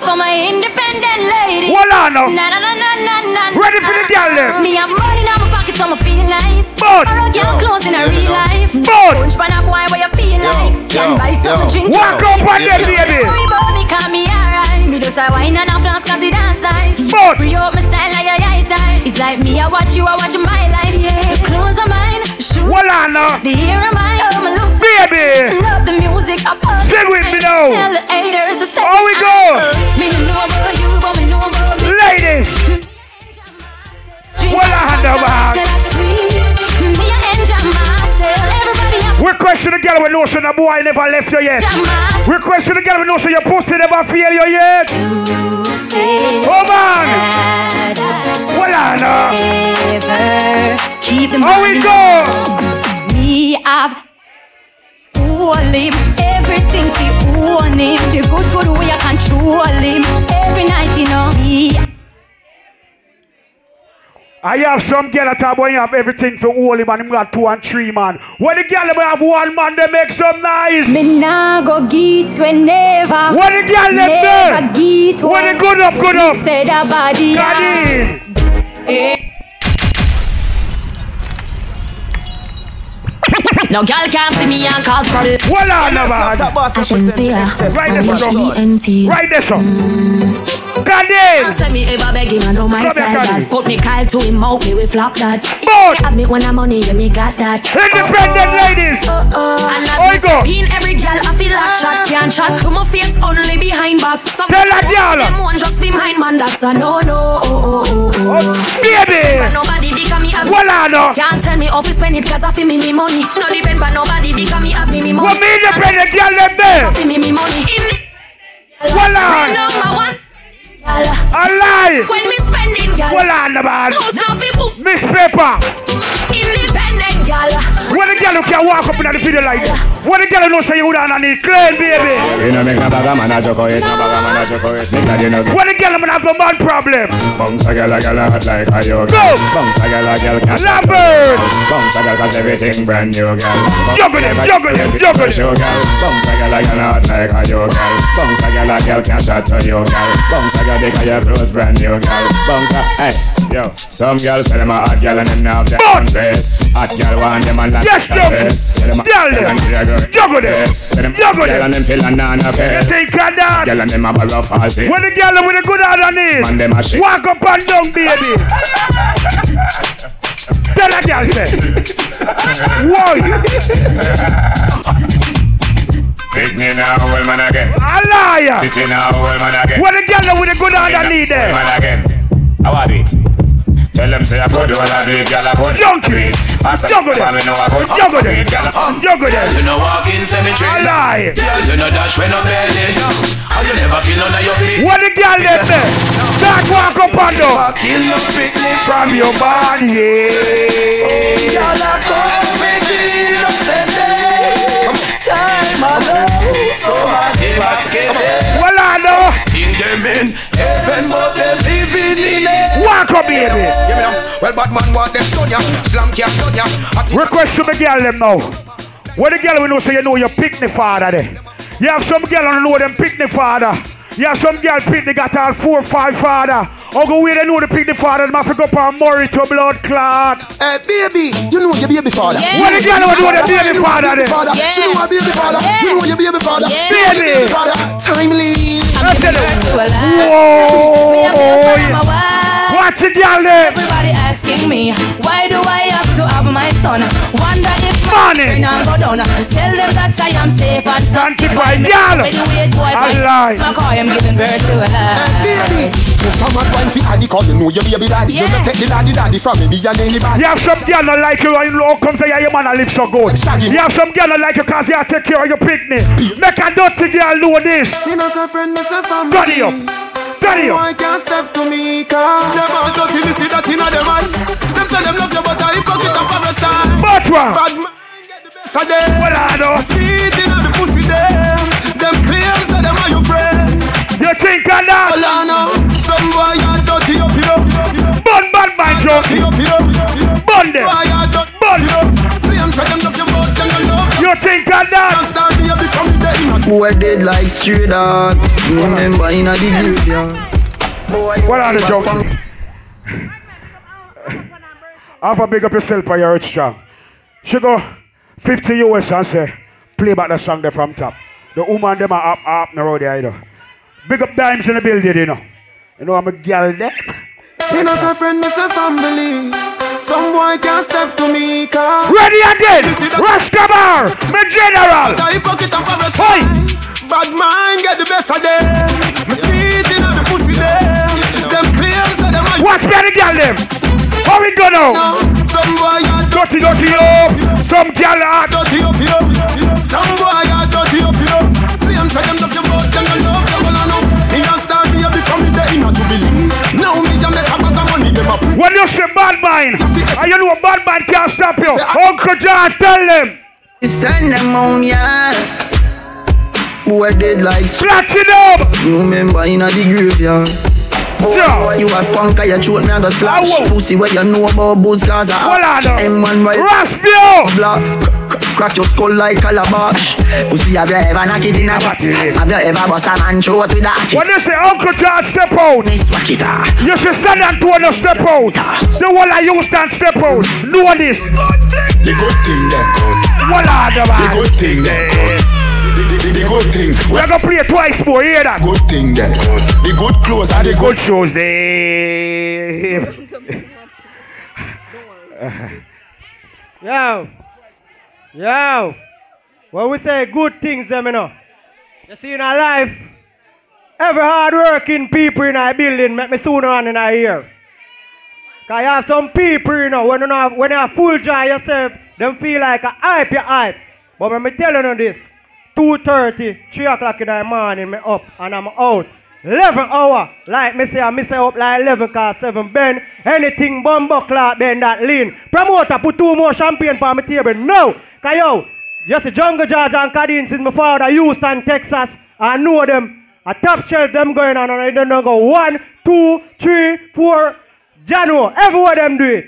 For my independent lady. Hold on now. Na na na na na na. Ready for the girl them. Me have money in my pocket, so me feel nice. But- Borrow girl clothes in a real life. But- Punch pan a boy where you feel like. Can buy something yo. drink. Walk you up on them, like. baby. Worry about me, call me alright. Me just a wine and But Free up my style like your eyesight. It's like me, I watch you, I watch my life. Yeah. The clothes are mine, the shoes Well, I know. The hair are mine, oh my looks. Baby. Love the music, I pop. Sing with me now. Tell the haters to stay. How we go? Me no know about you, but me know about me. Ladies. Well, I know, man. Request to the girl we know so the boy never left you yet. Request to the girl we know so your pussy never fail you yet. Come on. Well, I know. How we go? Me have own him, everything we own him. The good good way I control him. Every night, you know. Me I have some girl at top when you have everything for all him and him got two and three man. When the girl them have one man, they make some nice. Me nah go get when never. When the girl never there. get When the good up, good up. Say that body. Got in. No girl can't see me and cause trouble. Well, I never had. Right there, so. Right there, so. God damn. Say me ever begging and know my Come here, style Cardi. Put me Kyle to him out, me we flop that Boy. Have me when I'm money, yeah me got that Independent ladies. Oh, oh. And as Oi, me go. step every girl I feel like shot Can't shot to my face, only behind back Some Tell that people girl. Them one just fi mine man, that's a no no oh, oh, oh, oh. oh baby. Nobody because me have Well, I know. Can't tell me off spend it cause I feel me me money No depend but nobody because me have me me money What me independent girl them there? Feel me me money In Well, I Number one. A lie. When me spending, girl. Well, I never had. House now fi book. Miss Pepper. Independent, girl. When the girl who can walk up in the video like When the girl who know say you would have need clean, baby. You know make a bag man a joke it, a bag man a joke it. Make that you know. When the girl who have a man problem. Bounce a girl a girl a hot like a yoga. Go. Bounce a girl a girl can Lambert. Bounce a girl cause everything brand new girl. Juggle them, juggle them, juggle girl. Bounce a girl a girl hot like a yoga. Bounce a girl a girl can shot to you girl. Bounce a girl because your clothes brand new girl. Bounce a hey yo. Some girls say them a hot girl and them have their own dress. Hot girl want them a Yes, of juggle. dress. Say them a Girl them. juggle. Juggle them. Say them Juggle girl them. feel none of You it. think of that? Girl them a rough ass it. When the girl with a good underneath. Man, them a shit. Walk up and down, baby. Tell that girl say. Why? Pick me now, well man again. A liar. Sitting now, well man again. When the girl with a good underneath Well there. man again. How are it? Tell them say I could do all I do it, girl I could. Junky. I said, Juggle them. me know I could. Juggle them. Girl, I- Juggle them. You know walk in cemetery. A lie. Girl, you know dash when no belly. And you never kill none of your pig. When the girl them there. Start walk up and down. Kill no picnic From your body. Y'all are coming no steady. Time alone, so hard in basket. Well, I know. Think them in heaven, but they living in it. Walk up, baby. Give me. Well, bad man want them son ya. Slam can't done ya. Request to the girl them now. When the girl we know say you know your picnic father there. You have some girl on the know them picnic father. You have some girl picnic got all four five father. Or go where they know the picnic father, them have to go up and Murray to blood clot. Hey, baby, you know your baby father. Yeah. What the girl know know the baby She know father her baby then? father. She know her baby father. You know your baby father. Yeah. You know your Baby. baby father. Timely. I tell you. Whoa. Watch the girl there. Everybody asking me, why do I have to have my son? Wonder if Money. my now go down. Uh, tell them that I am safe and. Sanctified girl. With the ways boy, A lie. McCoy, I'm giving birth to her. Baby, you some mad wine fi addy cause you know your baby daddy. You Yeah. don't take the daddy daddy from me, me and anybody. You have some girl not like you and how come say yeah, your man a live so good. You have some girl not like you cause you have take care of your picnic. Make a dirty girl know this. Me no say friend, me say family. Got it up. Got it. Someone can't step to me cause them all dirty, me see that inna them eye. Them say them love you but I hypocrite and parasite. But what? Bad man get the best of them. Well, I know. Sweet inna the pussy them. Them claim say them are your friend. You think of that? Well, I know. Some boy are dirty up, you know. Bun, bun, bun, Joe. Dirty up, you. Bun them. Boy are dirty, Bun. you know. Claim say them love you but them don't love you. You think of that? Just start baby from the day. Boy dead like straight dog. Remember in a the graveyard. Boy, What are the joke? Have a big up yourself for your strong. She go 50 US and say, play back the song there from top. The woman them are up, up the road there, you know. Big up dimes in the building, you know. You know I'm a girl there. Me no say friend, me say family. Some boy can't step to me, car. Ready again. Raskabar, my general. I pocket and parasite. Bad mind get the best of them. Me see it in the pussy them. Them claims that them. Watch me the girl them. How we go now? Some boy are dirty, dirty up. Some girl are dirty up, you know. Some boy are dirty up, you know. Claims that them love you, but them don't love you, well I know. Me a start me up from me there in a jubilee. Now me a make a bag of money, them a prove. When you say bad mind, and you know a bad mind can't stop you. Uncle George, tell them. Send them home, yeah. Boy dead like Scratch it up. Remember in a the graveyard. Boy, you a punk, I throat me a go slash. Pussy where you know about booze cause I Hold on. M1 right Raspio Black Crack your skull like calabash Pussy have you ever knocked it in a body Have you ever bust a man throat with a hatchet When they say Uncle George step out. Watch it ah. You should stand and to no step out. The one I use stand step out. Know this. The good thing then What are the man The good thing then the, the, good thing. We're gonna play twice more, hear that? Good thing then. The good clothes are the good shows, they. Yo, yo, when we say good things, them you know, you see in our life, every hard-working people in our building make me sooner on in our ear. Cause you have some people, you know, when you have, when you have full joy yourself, them feel like a hype, you hype. But when me telling you this, 2.30, 3 o'clock in the morning, me up and I'm out. 11 hour, like me say, I miss up like 11 cause 7 bend. Anything bumbo clock bend that lean. Promoter put two more champagne for my table. No! Cause just a Jungle George and Cadine since my father Houston, Texas. I know them. A top shelf them going on and I don't know go one, two, three, four. January, everywhere them do it.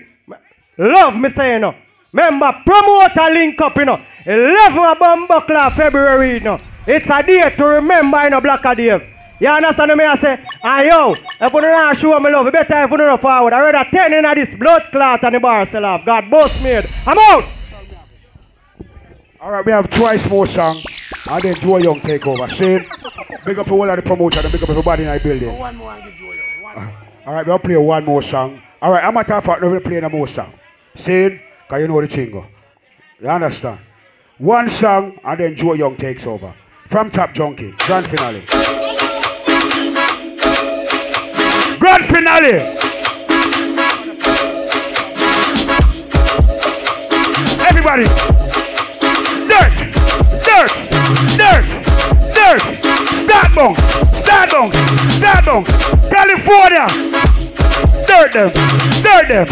Love me say you know. Remember, promoter link up, you know. 11 of Bumbuckler February, you know. It's a day to remember, you know, Black Dave. You understand me? I say, ah, yo, if you don't show me love, you better if you don't forward. I rather 10 in this blood clot and the bar sell off. God boss me. I'm out. All right, we have twice more song, and then Joe Young take over. See, big up all of the promoter and big up everybody in the building. One more and give Joe Young. One more. All right, we'll play one more song. All right, I'm at half fact, we'll play no more song. See, because you know the chingo. You understand? One song, and then Joe Young takes over. From Top Junky, grand finale. Grand finale. Everybody. Dirt, dirt, dirt, dirt. Start bong, start bong, start bong. California. Dirt them, dirt them,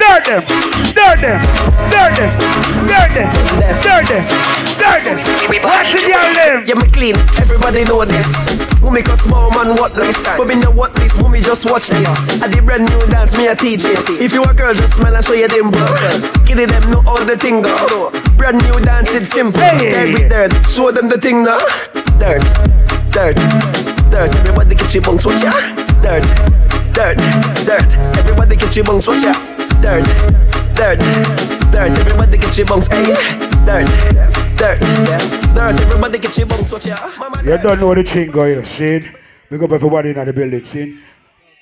dirt them, dirt them, dirt them, dirt them, dirt them, dirt them. Watch it, y'all them. Yeah, me clean. Everybody know this. Who make us small man what this? But me know what this. Who me just watch this. I did brand new dance, me a teach it. If you a girl, just smile and show your dimple. Kitty them know all the thing go. Brand new dance, it's simple. Every dirt, show them the thing now. Dirt, dirt, dirt. Everybody get your bunks, watch ya. Dirt, dirt, dirt. Everybody get your bunks, watch out. Dirt, dirt, dirt. Everybody get your bunks, hey. Dirt, dirt, dirt. Everybody get your bunks, watch ya. You don't know the you know, see? Big up everybody in the building, see?